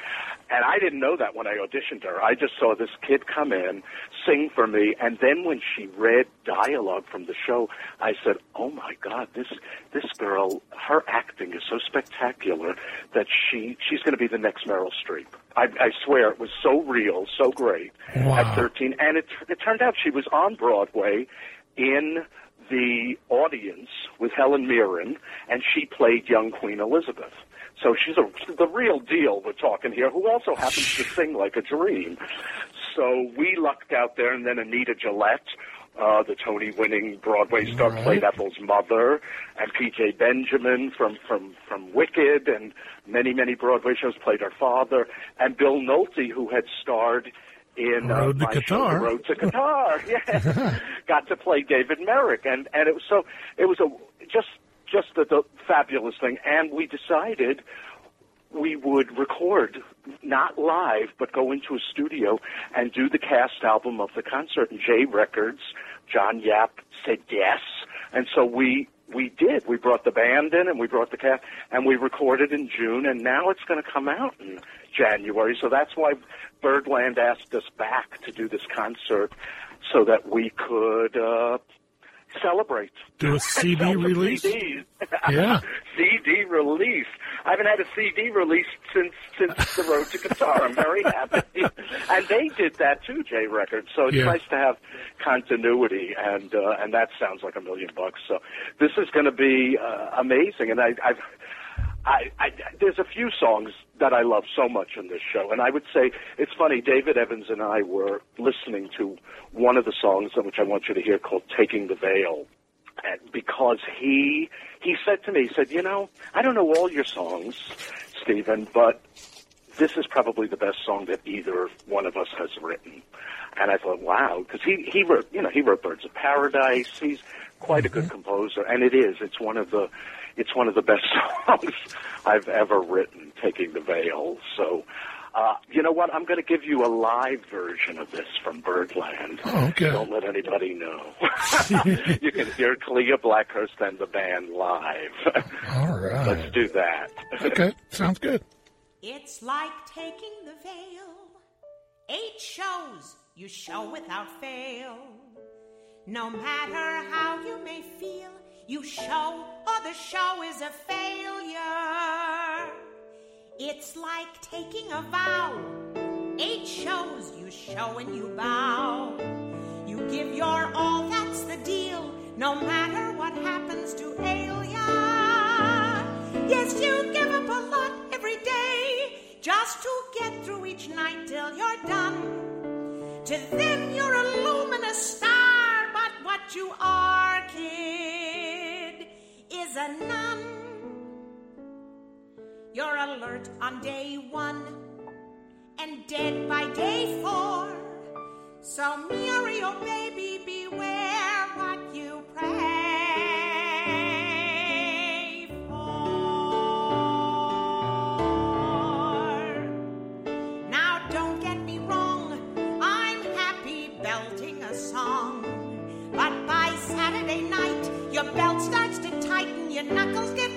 and I didn't know that when I auditioned her. I just saw this kid come in, sing for me, and then when she read dialogue from the show, I said, "Oh my God, this this girl, her acting is so spectacular that she she's going to be the next Meryl Streep." I, I swear, it was so real, so great at 13, and it it turned out she was on Broadway in the audience with Helen Mirren, and she played young Queen Elizabeth. So she's a, the real deal we're talking here, who also happens to <laughs> sing like a dream. So we lucked out there, and then Anita Gillette, uh, the Tony-winning Broadway star, Right. played Ethel's mother, and P.J. Benjamin from from from Wicked, and many many Broadway shows played her father, and Bill Nolte, who had starred in Road to uh, show, Qatar. The Road to <laughs> Qatar. <laughs> yeah, got to play David Merrick, and and it was so it was a just just a, the fabulous thing, and we decided we would record not live but go into a studio and do the cast album of the concert and JAY Records John Yap said yes and so we we did. We brought the band in and we brought the cast and we recorded in June and now it's going to come out in January. So that's why Birdland asked us back to do this concert so that we could uh celebrate Do a <laughs> CD release? CDs. Yeah. <laughs> CD release. I haven't had a CD release since since the road to Qatar. I'm very happy, <laughs> and they did that too, JAY Records. So it's Yeah. nice to have continuity, and uh, and that sounds like a million bucks. So this is going to be uh, amazing, and I, I've. I, I, there's a few songs that I love so much in this show, and I would say it's funny. David Evans and I were listening to one of the songs, which I want you to hear, called "Taking the Veil," and because he he said to me, he said, "You know, I don't know all your songs, Stephen, but this is probably the best song that either one of us has written." And I thought, wow, because he he wrote, you know, he wrote "Birds of Paradise." He's quite a good mm-hmm. composer, and it is. It's one of the it's one of the best <laughs> songs I've ever written, "Taking the Veil." So. Uh, you know what? I'm going to give you a live version of this from Birdland. Oh, okay. Don't let anybody know. <laughs> you can hear Klea Blackhurst and the band live. All <laughs> right. Let's do that. Okay, sounds good. It's like taking the veil. Eight shows you show without fail. No matter how you may feel, you show or the show is a failure. It's like taking a vow. Eight shows you show and you bow. You give your all, that's the deal. No matter what happens to ail ya. Yes, you give up a lot every day just to get through each night till you're done. To them, you're a luminous star, but what you are, kid, is a nun. You're alert on day one and dead by day four. So, Muriel, baby, beware what you pray for. Now, don't get me wrong, I'm happy belting a song. But by Saturday night, your belt starts to tighten, your knuckles get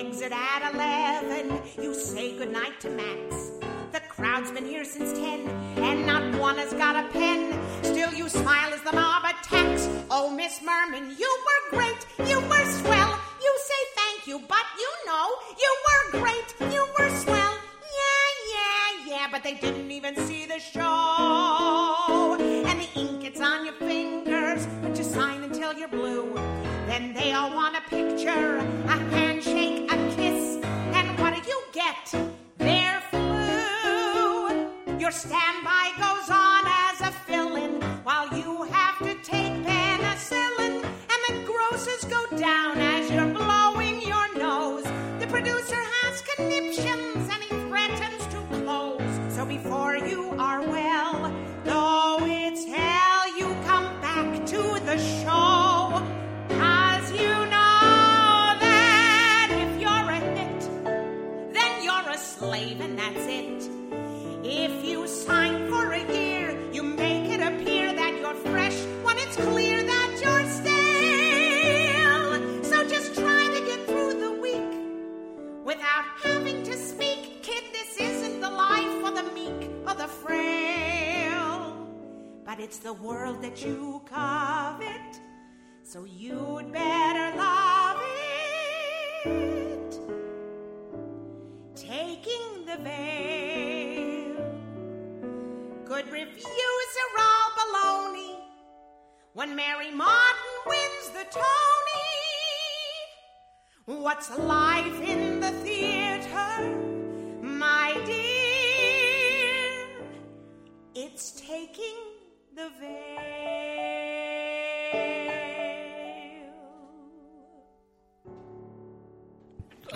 exit at 11, you say goodnight to Max. The crowd's been here since 10, and not one has got a pen. Still, you smile as the mob attacks. Oh, Miss Merman, you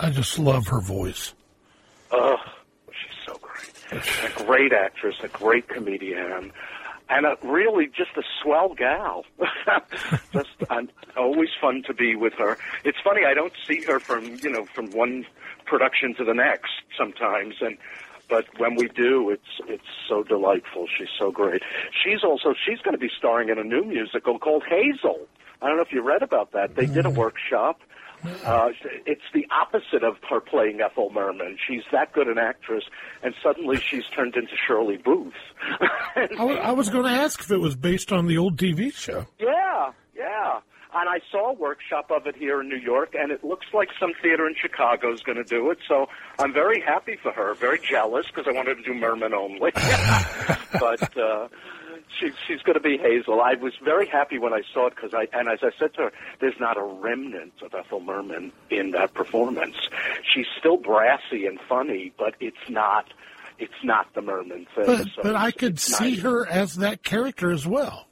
I just love her voice. Oh, she's so great. A great actress, a great comedian, and a really just a swell gal. <laughs> just and always fun to be with her. It's funny I don't see her from you know from one production to the next sometimes, and but when we do, it's it's so delightful. She's so great. She's also she's going to be starring in a new musical called Hazel. I don't know if you read about that. They did a mm-hmm. workshop. Uh, it's the opposite of her playing Ethel Merman. She's that good an actress, and suddenly she's turned into Shirley Booth. I, I was going to ask if it was based on the old TV show. Yeah, yeah. And I saw a workshop of it here in New York, and it looks like some theater in Chicago is going to do it. So I'm very happy for her. Very jealous because I wanted to do Merman only. <laughs> but uh, she, she's going to be Hazel. I was very happy when I saw it because I, and as I said to her, there's not a remnant of Ethel Merman in that performance. She's still brassy and funny, but it's not. It's not the Merman thing. But, so but I could see nice. her as that character as well.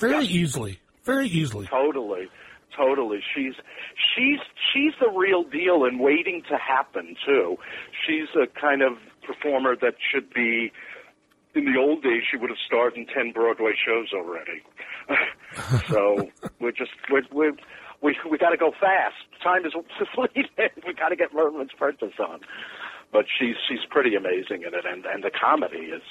Very easily. Very easily. Totally, totally. She's she's she's the real deal and waiting to happen too. She's a kind of performer that should be. In the old days, she would have starred in ten Broadway shows already. <laughs> so we're just we're, we're, we we got to go fast. Time is <laughs> fleeting. we got to get Merman's Apprentice on. But she's she's pretty amazing in it, and and the comedy is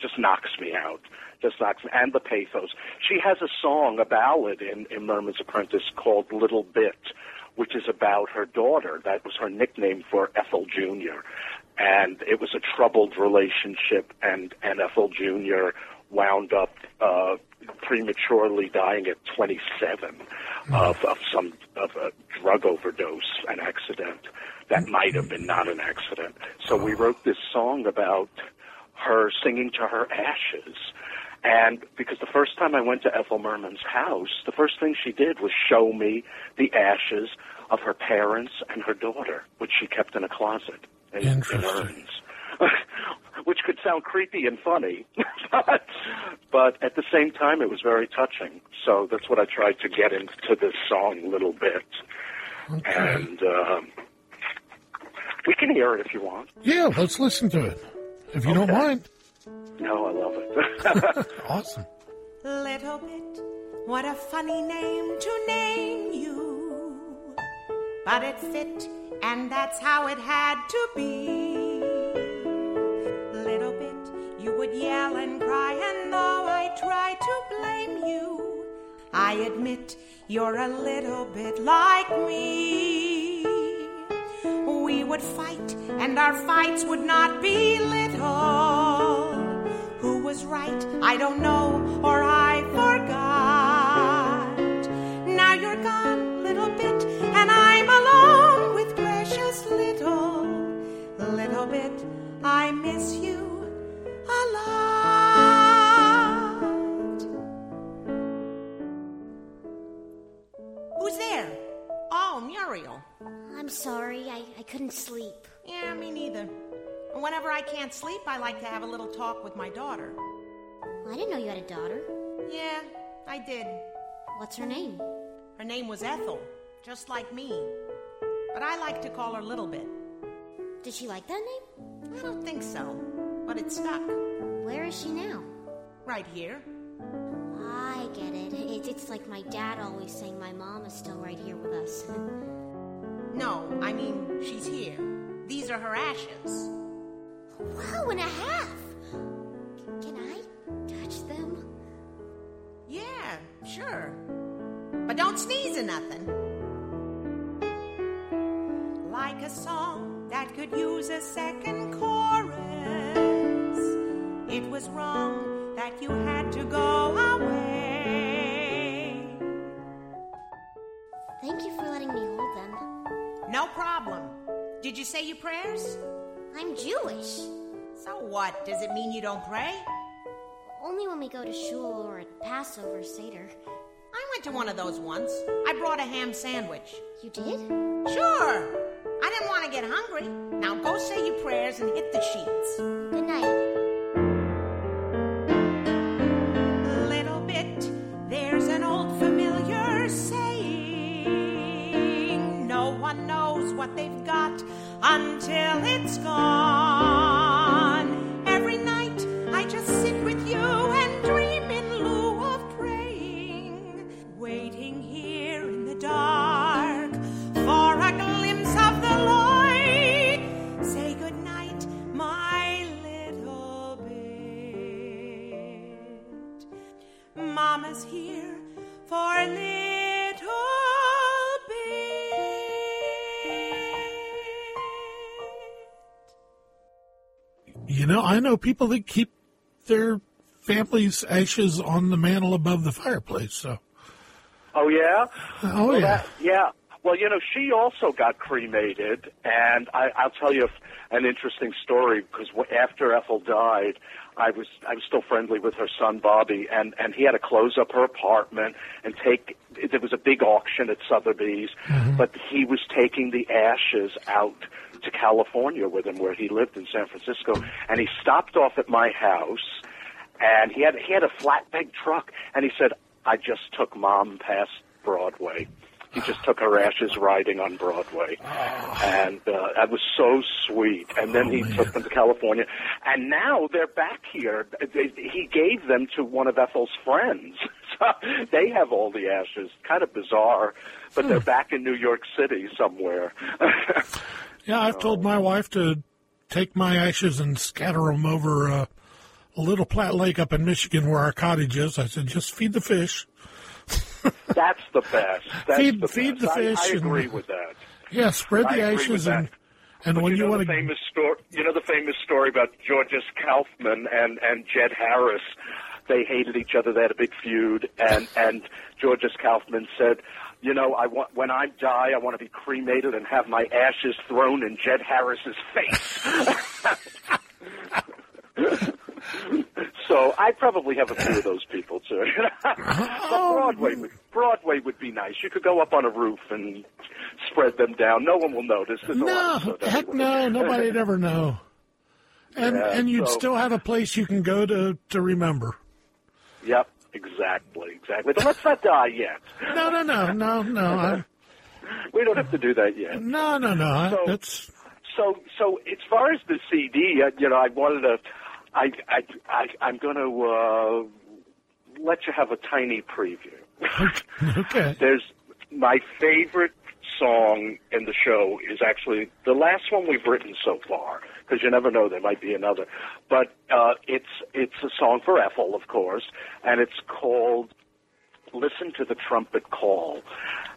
just knocks me out. Just knocks me, and the pathos. She has a song, a ballad in in Merman's Apprentice called "Little Bit," which is about her daughter. That was her nickname for Ethel Jr. And it was a troubled relationship, and and Ethel Jr. wound up uh, prematurely dying at 27 of, of some of a drug overdose, an accident. that might have been not an accident. So we wrote this song about her singing to her ashes. And because the first time I went to Ethel Merman's house, the first thing she did was show me the ashes of her parents and her daughter, which she kept in a closet in, in urns. which could sound creepy and funny, but, <laughs> but at the same time, it was very touching. So that's what I tried to get into this song a little bit. Okay. And um, we can hear it if you want. Yeah, let's listen to it. If you don't mind. No, I love it. <laughs> <laughs> awesome. Little bit, what a funny name to name you. But it fit, and that's how it had to be. Little bit, you would yell and cry, and though I try to blame you, I admit you're a little bit like me. We would fight, and our fights would not be little. Who was right? I don't know, or miss you a lot. Who's there? Oh, Muriel. I'm sorry, I, I couldn't sleep. Yeah, me neither. Whenever I can't sleep, I like to have a little talk with my daughter. I didn't know you had a daughter. Yeah, I did. What's her name? Her name was Ethel, just like me. But I like to call her Little Bit. Did she like that name? I don't think so, but it stuck. Where is she now? Right here. I get it. it. It's like my dad always saying my mom is still right here with us. <laughs> no, I mean, she's here. These are her ashes. Wow, and a half! Can I touch them? Yeah, sure. But don't sneeze or nothing. Like a song that could use a second chorus. It was wrong that you had to go away. Thank you for letting me hold them. No problem. Did you say your prayers? I'm Jewish. So what? Does it mean you don't pray? Only when we go to shul or at Passover Seder. I went to one of those once. I brought a ham sandwich. You did? Sure. Get hungry. Now go say your prayers and hit the sheets. Good night. Know, people that keep their family's ashes on the mantle above the fireplace. So, Oh yeah. oh Well, yeah, that- yeah. Well, you know, she also got cremated, and I, I'll tell you an interesting story because after Ethel died, I was I was still friendly with her son Bobby, and and he had to close up her apartment and take. There was a big auction at Sotheby's, mm-hmm. but he was taking the ashes out to California with him, where he lived in San Francisco, and he stopped off at my house, and he had he had a flatbed truck, and he said, "I just took mom past Broadway." He just took her ashes riding on Broadway, and uh, that was so sweet. And then he took them to California, and now they're back here. They, he gave them to one of Ethel's friends, <laughs> so they have all the ashes. Kind of bizarre, but they're back in New York City somewhere. <laughs> yeah. I've told my wife to take my ashes and scatter them over uh, a little Platte Lake up in Michigan where our cottage is. I said, just feed the fish. <laughs> That's the best. That's Feed- the feed best. the fish I, I and- agree with that. Yeah, spread I the ashes and and But when you you know want the to famous story, you know the famous story about George S. Kaufman and and Jed Harris. They hated each other. They had a big feud, and and George S. Kaufman said, You know, I want when I die, I want to be cremated and have my ashes thrown in Jed Harris's face. so I probably have a few of those people too. <laughs> but Broadway, would, Broadway would be nice. You could go up on a roof and spread them down. No one will notice. There's No, heck no, nobody'd ever know. And Yeah, and you'd so- still have a place you can go to to remember. Yep, exactly, exactly. But let's not die yet. No, no, no, no, no. <laughs> I, We don't have to do that yet. no, no, no. So- That's So, so as far as the CD, uh, you know, I wanted to, I, I, I I'm going to uh, let you have a tiny preview. okay. <laughs> There's my favorite song in the show is actually the last one we've written so far because you never know there might be another. But uh, it's it's a song for Ethel, of course, and it's called "Listen to the Trumpet Call,"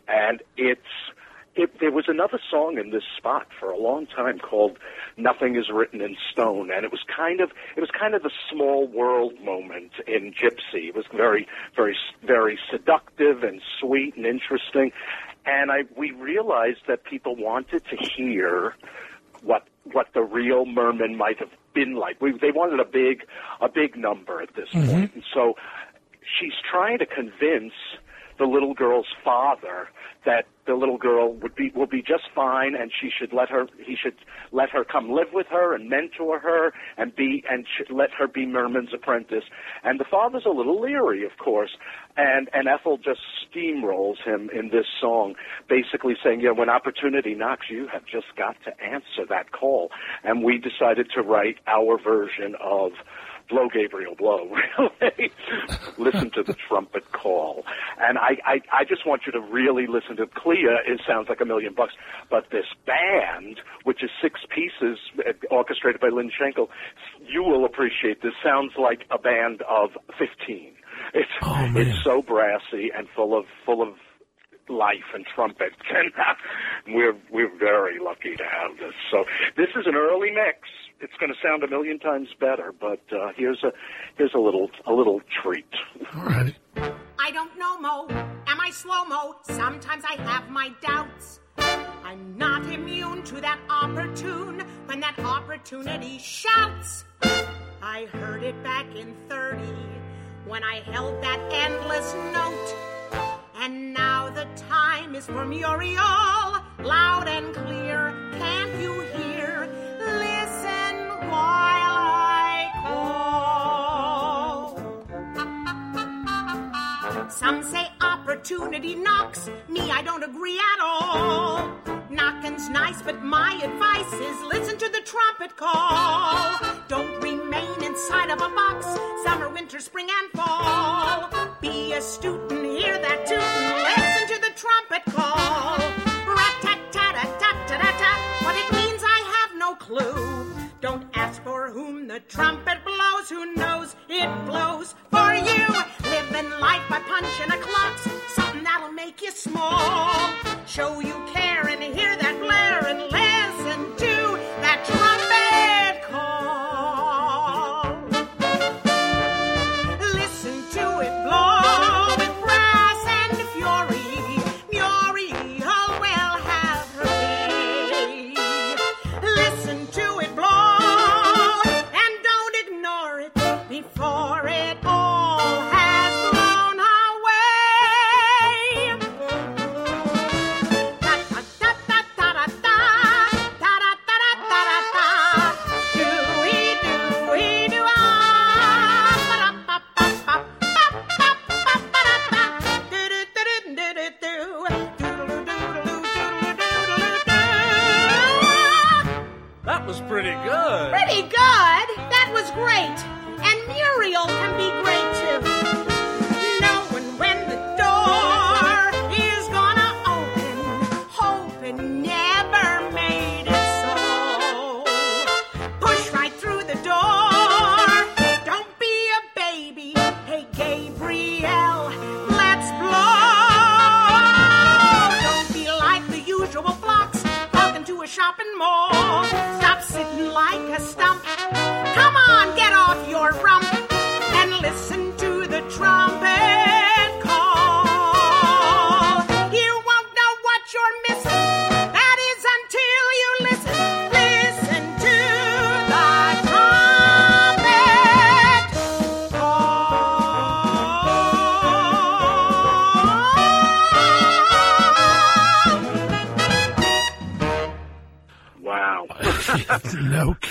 and it's. It, there was another song in this spot for a long time called "Nothing Is Written in Stone," and it was kind of it was kind of the small world moment in Gypsy. It was very, very, very seductive and sweet and interesting, and I we realized that people wanted to hear what what the real Merman might have been like. We, they wanted a big a big number at this Mhm. point. and so she's trying to convince the little girl's father that the little girl would be will be just fine and she should let her he should let her come live with her and mentor her and be and sh- let her be Merman's apprentice. And the father's a little leery of course and and Ethel just steamrolls him in this song basically saying yeah when opportunity knocks you have just got to answer that call. And we decided to write our version of blow Gabriel blow <laughs> really. Listen to the trumpet call. And I, I I just want you to really listen to Klea it sounds like a million bucks but this band which is six pieces uh, orchestrated by Lynne Shankel you will appreciate this. Sounds like a band of 15 it's it's so brassy and full of full of life and trumpet. <laughs> And we're we're very lucky to have this. So this is an early mix it's going to sound a million times better but uh, here's a here's a little a little treat All right. I don't know, Mo. Am I slow mo? Sometimes I have my doubts. I'm not immune to that opportune when that opportunity shouts. I heard it back in 30 when I held that endless note. And now the time is for Muriel, loud and clear. Can't you hear? Some say opportunity knocks. Me, I don't agree at all. Knocking's nice, but my advice is listen to the trumpet call. Don't remain inside of a box, summer, winter, spring, and fall. Be a student, hear that tune. Listen to the trumpet call. Rat-tat-tat-tat-tat-tat. What it means, I have no clue. For whom the trumpet blows. Who knows it blows for you? Living life by punching a clock. Something that'll make you small. Show you care and hear that blare and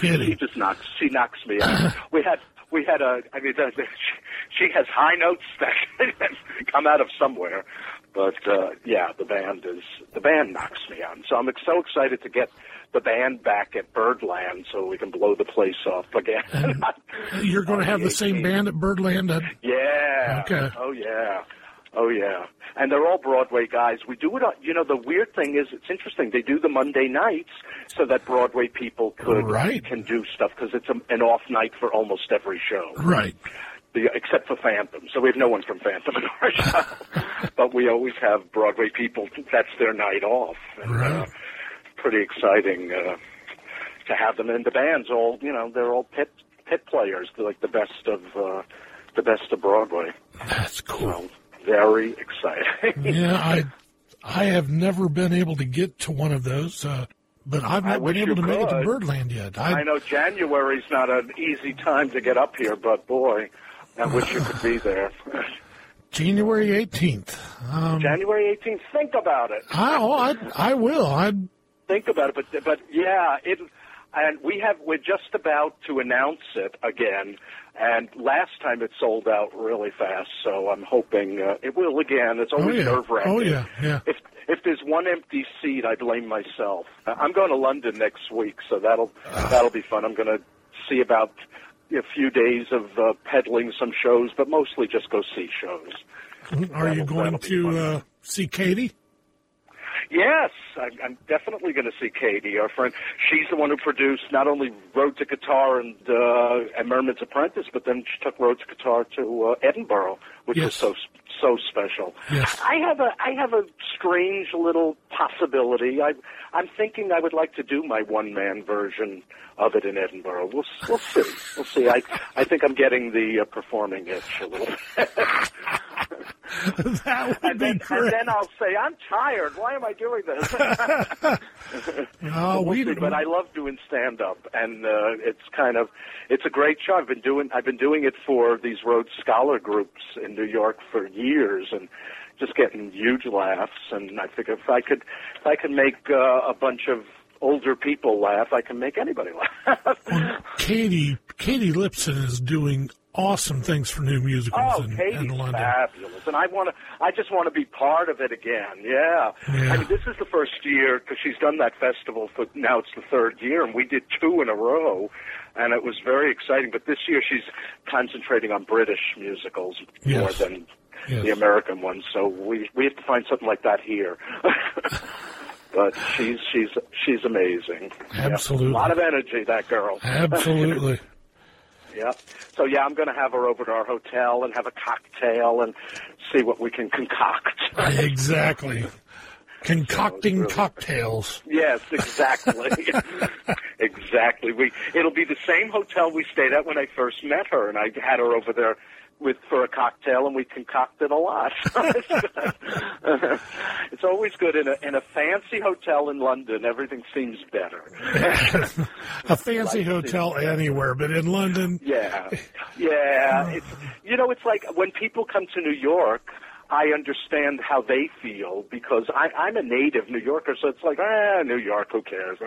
kidding. She just knocks. She knocks me out. <coughs> we had we had a. I mean, the, the, she has high notes that <laughs> come out of somewhere. But uh, yeah, the band is the band knocks me out. So I'm so excited to get the band back at Birdland so we can blow the place off again. <laughs> You're going to have the same band at Birdland. At, yeah. Okay. Oh yeah. Oh yeah. And they're all Broadway guys. We do it. On, you know, the weird thing is, it's interesting. They do the Monday nights so that Broadway people could Right. can do stuff because it's a, an off night for almost every show. right. The, except for Phantom. So we have no one from Phantom in our <laughs> show. but we always have Broadway people. That's their night off. And, uh, pretty exciting uh, to have them in the bands. All you know, they're all pit pit players. They're like the best of uh, the best of Broadway. That's cool. So, very exciting. yeah, <laughs> I I have never been able to get to one of those, uh, but I've not wish been able to make it to. Birdland yet. I know January's not an easy time to get up here, but boy, I wish you could be <sighs> there. <laughs> <laughs> January 18th. Um, January 18th. Think about it. I, oh, I, I will. I think about it, but but yeah, it. And we have we're just about to announce it again. And last time it sold out really fast, so I'm hoping uh, it will again. It's Oh always yeah. nerve wracking. Oh yeah. Yeah. If if there's one empty seat, I blame myself. Uh, I'm going to London next week, so that'll that'll be fun. I'm going to see about a few days of uh, peddling some shows, but mostly just go see shows. Are you That'll- going to uh, see Katie? Yes, I'm, I'm definitely going to see Katie, our friend. She's the one who produced not only Road to Qatar and uh, and Merman's Apprentice, but then she took Road to Qatar to uh, Edinburgh, which was so so special. Yes. I have a I have a strange little possibility. I I'm thinking I would like to do my one man version of it in Edinburgh. We'll we'll see. We'll see. I I think I'm getting the uh, performing itch a little. <laughs> <laughs> that would and be then, great. And then I'll say, I'm tired. Why am I doing this? <laughs> Oh, We'll we see, but I love doing stand up, and uh, it's kind of it's a great show. I've been doing I've been doing it for these Road Scholar groups in New York for years, and just getting huge laughs. And I figure if I could if I could make uh, a bunch of older people laugh, I can make anybody <laughs> laugh. Katie Katie Lipson is doing awesome things for new musicals Oh, in, Katie's in London. fabulous, and I want to. I just want to be part of it again. Yeah. Yeah. I mean, this is the first year because she's done that festival for now. It's the third year, and we did two in a row, and it was very exciting. But this year, she's concentrating on British musicals more than Yes. the American ones. So we we have to find something like that here. <laughs> but she's she's she's amazing. Yeah. Absolutely. A lot of energy, that girl. Absolutely. <laughs> Yeah. So yeah, I'm going to have her over to our hotel and have a cocktail and see what we can concoct. <laughs> exactly. Concocting cocktails. Yes, exactly. <laughs> exactly. We it'll be the same hotel we stayed at when I first met her, and I had her over there with for a cocktail, and we concocted a lot. <laughs> it's always good in a in a fancy hotel in London. Everything seems better. <laughs> A fancy hotel anywhere, but in London, Yeah, yeah. <laughs> It's you know, it's like when people come to New York. I understand how they feel because I, I'm a native New Yorker, so it's like, ah, New York, who cares?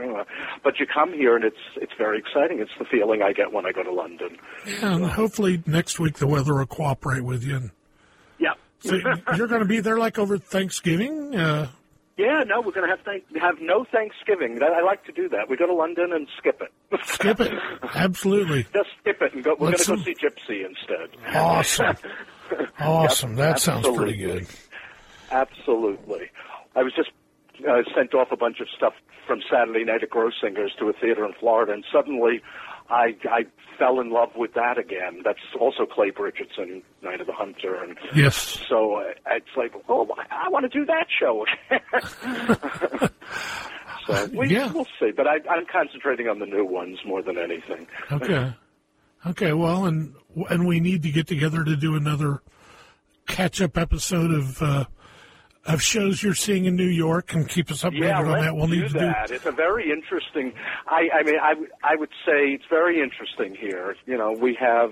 But you come here and it's it's very exciting. It's the feeling I get when I go to London. and hopefully next week the weather will cooperate with you. And Yeah. So <laughs> you're going to be there like over Thanksgiving? Uh, yeah, no, we're going to have thank- have no Thanksgiving. I like to do that. We go to London and skip it. skip it. <laughs> Absolutely. Just skip it and go. We're going to go see Gypsy instead. Awesome. <laughs> Awesome. Yep, that sounds pretty good. Absolutely. I was just uh, sent off a bunch of stuff from Saturday Night at Grossinger's to a theater in Florida, and suddenly I, I fell in love with that again. That's also Claibe Richardson, Night of the Hunter, and Yes. so uh, it's like, oh, I, I want to do that show again. <laughs> so we, Yeah. we'll see, but I, I'm concentrating on the new ones more than anything. Okay. Okay. Well, and and we need to get together to do another catch-up episode of uh, of shows you're seeing in New York and keep us updated Yeah, on that. We'll do need to that. It's a very interesting. I, I mean, I, w- I would say it's very interesting here. You know, we have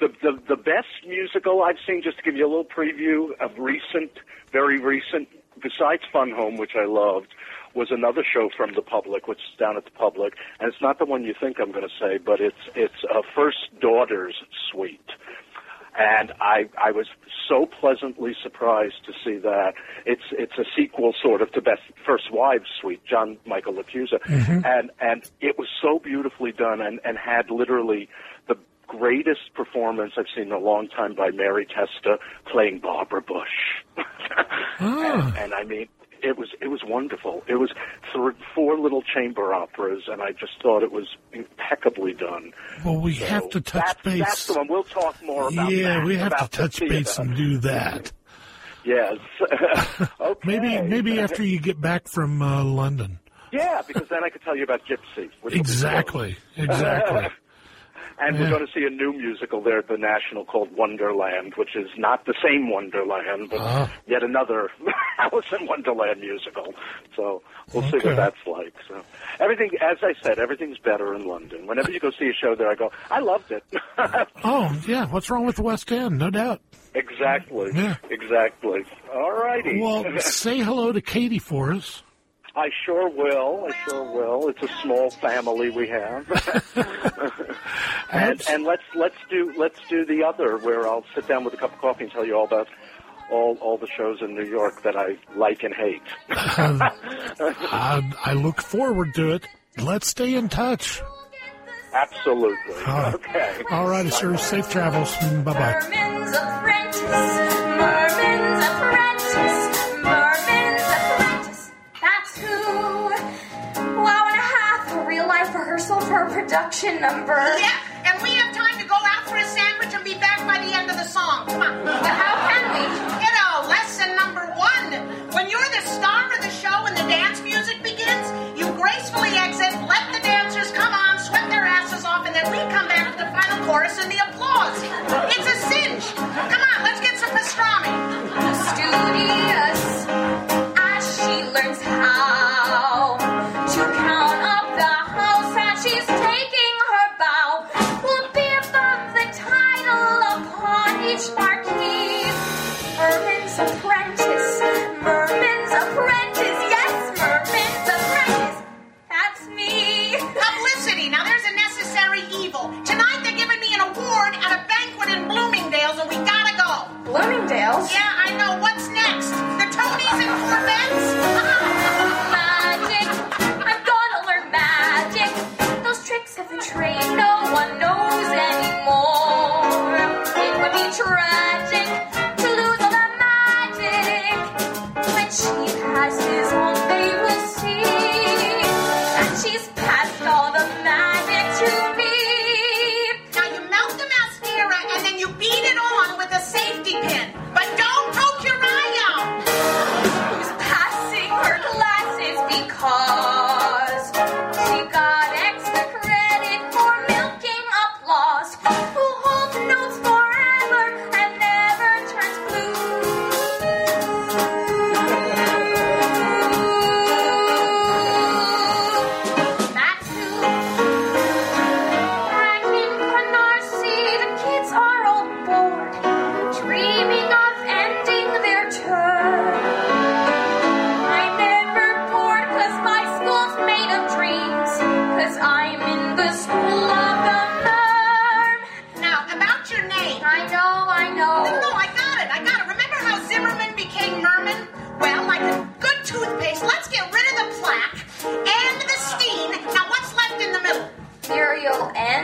the, the the best musical I've seen. Just to give you a little preview of recent, very recent besides Fun Home, which I loved, was another show from the public, which is down at the public, and it's not the one you think I'm going to say, but it's it's a First Daughters Suite. And I I was so pleasantly surprised to see that it's it's a sequel sort of to Best First Wives Suite, John Michael LaChiusa, Mhm. and and it was so beautifully done and and had literally the greatest performance I've seen in a long time by Mary Testa playing Barbara Bush. <laughs> Ah. and, and I mean, it was it was wonderful. It was th- four little chamber operas, and I just thought it was impeccably done. Well, we So have to touch that's, base. That's the one. We'll talk more about yeah, that, we have to the touch base and do that. <laughs> Yes. <laughs> <laughs> okay. Maybe maybe after you get back from uh, London. Yeah, because then I could tell you about Gypsy. which will be Exactly. Exactly. And Yeah. we're going to see a new musical there at the National called Wonderland, which is not the same Wonderland, but Ah. yet another <laughs> Alice in Wonderland musical. So we'll see what that's like. So everything, as I said, everything's better in London. Whenever you go see a show there, I go, I loved it. <laughs> Oh yeah, what's wrong with the West End? No doubt. exactly. Yeah. Exactly. All righty. Well, <laughs> say hello to Katie for us. I sure will. I sure will. It's a small family we have. <laughs> and and let's let's do let's do the other where I'll sit down with a cup of coffee and tell you all about all all the shows in New York that I like and hate. I, <laughs> I look forward to it. Let's stay in touch. Absolutely. Ah. Okay. All right, sir. Safe travels. Bye bye. Production number. Yeah,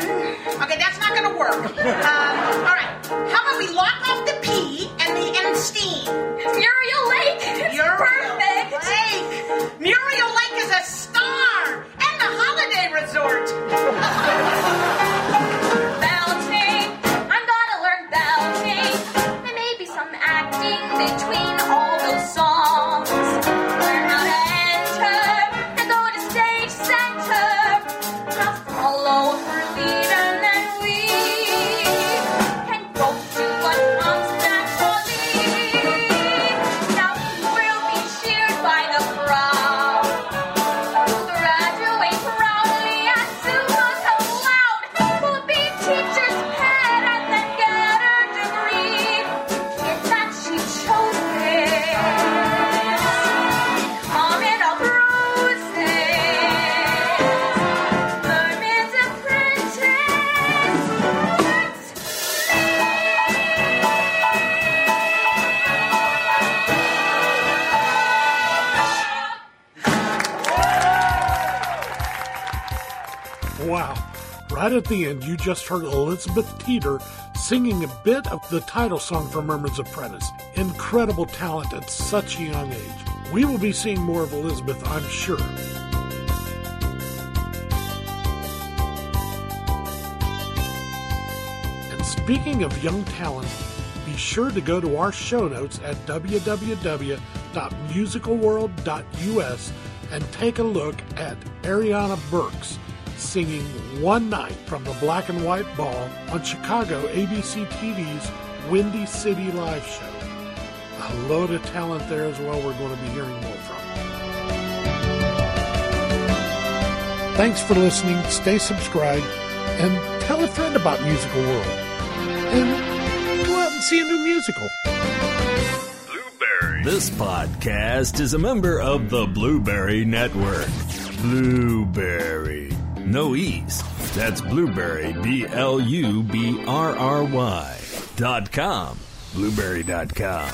Okay, that's not going to work. Um, all right. How about we lock at the end, you just heard Elizabeth Teeter singing a bit of the title song for Merman's Apprentice. Incredible talent at such a young age. We will be seeing more of Elizabeth, I'm sure. And speaking of young talent, be sure to go to our show notes at www.musicalworld.us and take a look at Ariana Burks singing One Night from the Black and White Ball on Chicago ABC TV's Windy City Live Show. A load of talent there as well we're going to be hearing more from. Thanks for listening. Stay subscribed and tell a friend about Musical World. And go out and see a new musical. Blubrry. This podcast is a member of the Blubrry Network. Blubrry. No E's. That's Blubrry, B L U B R R Y dot com. Blubrry dot com.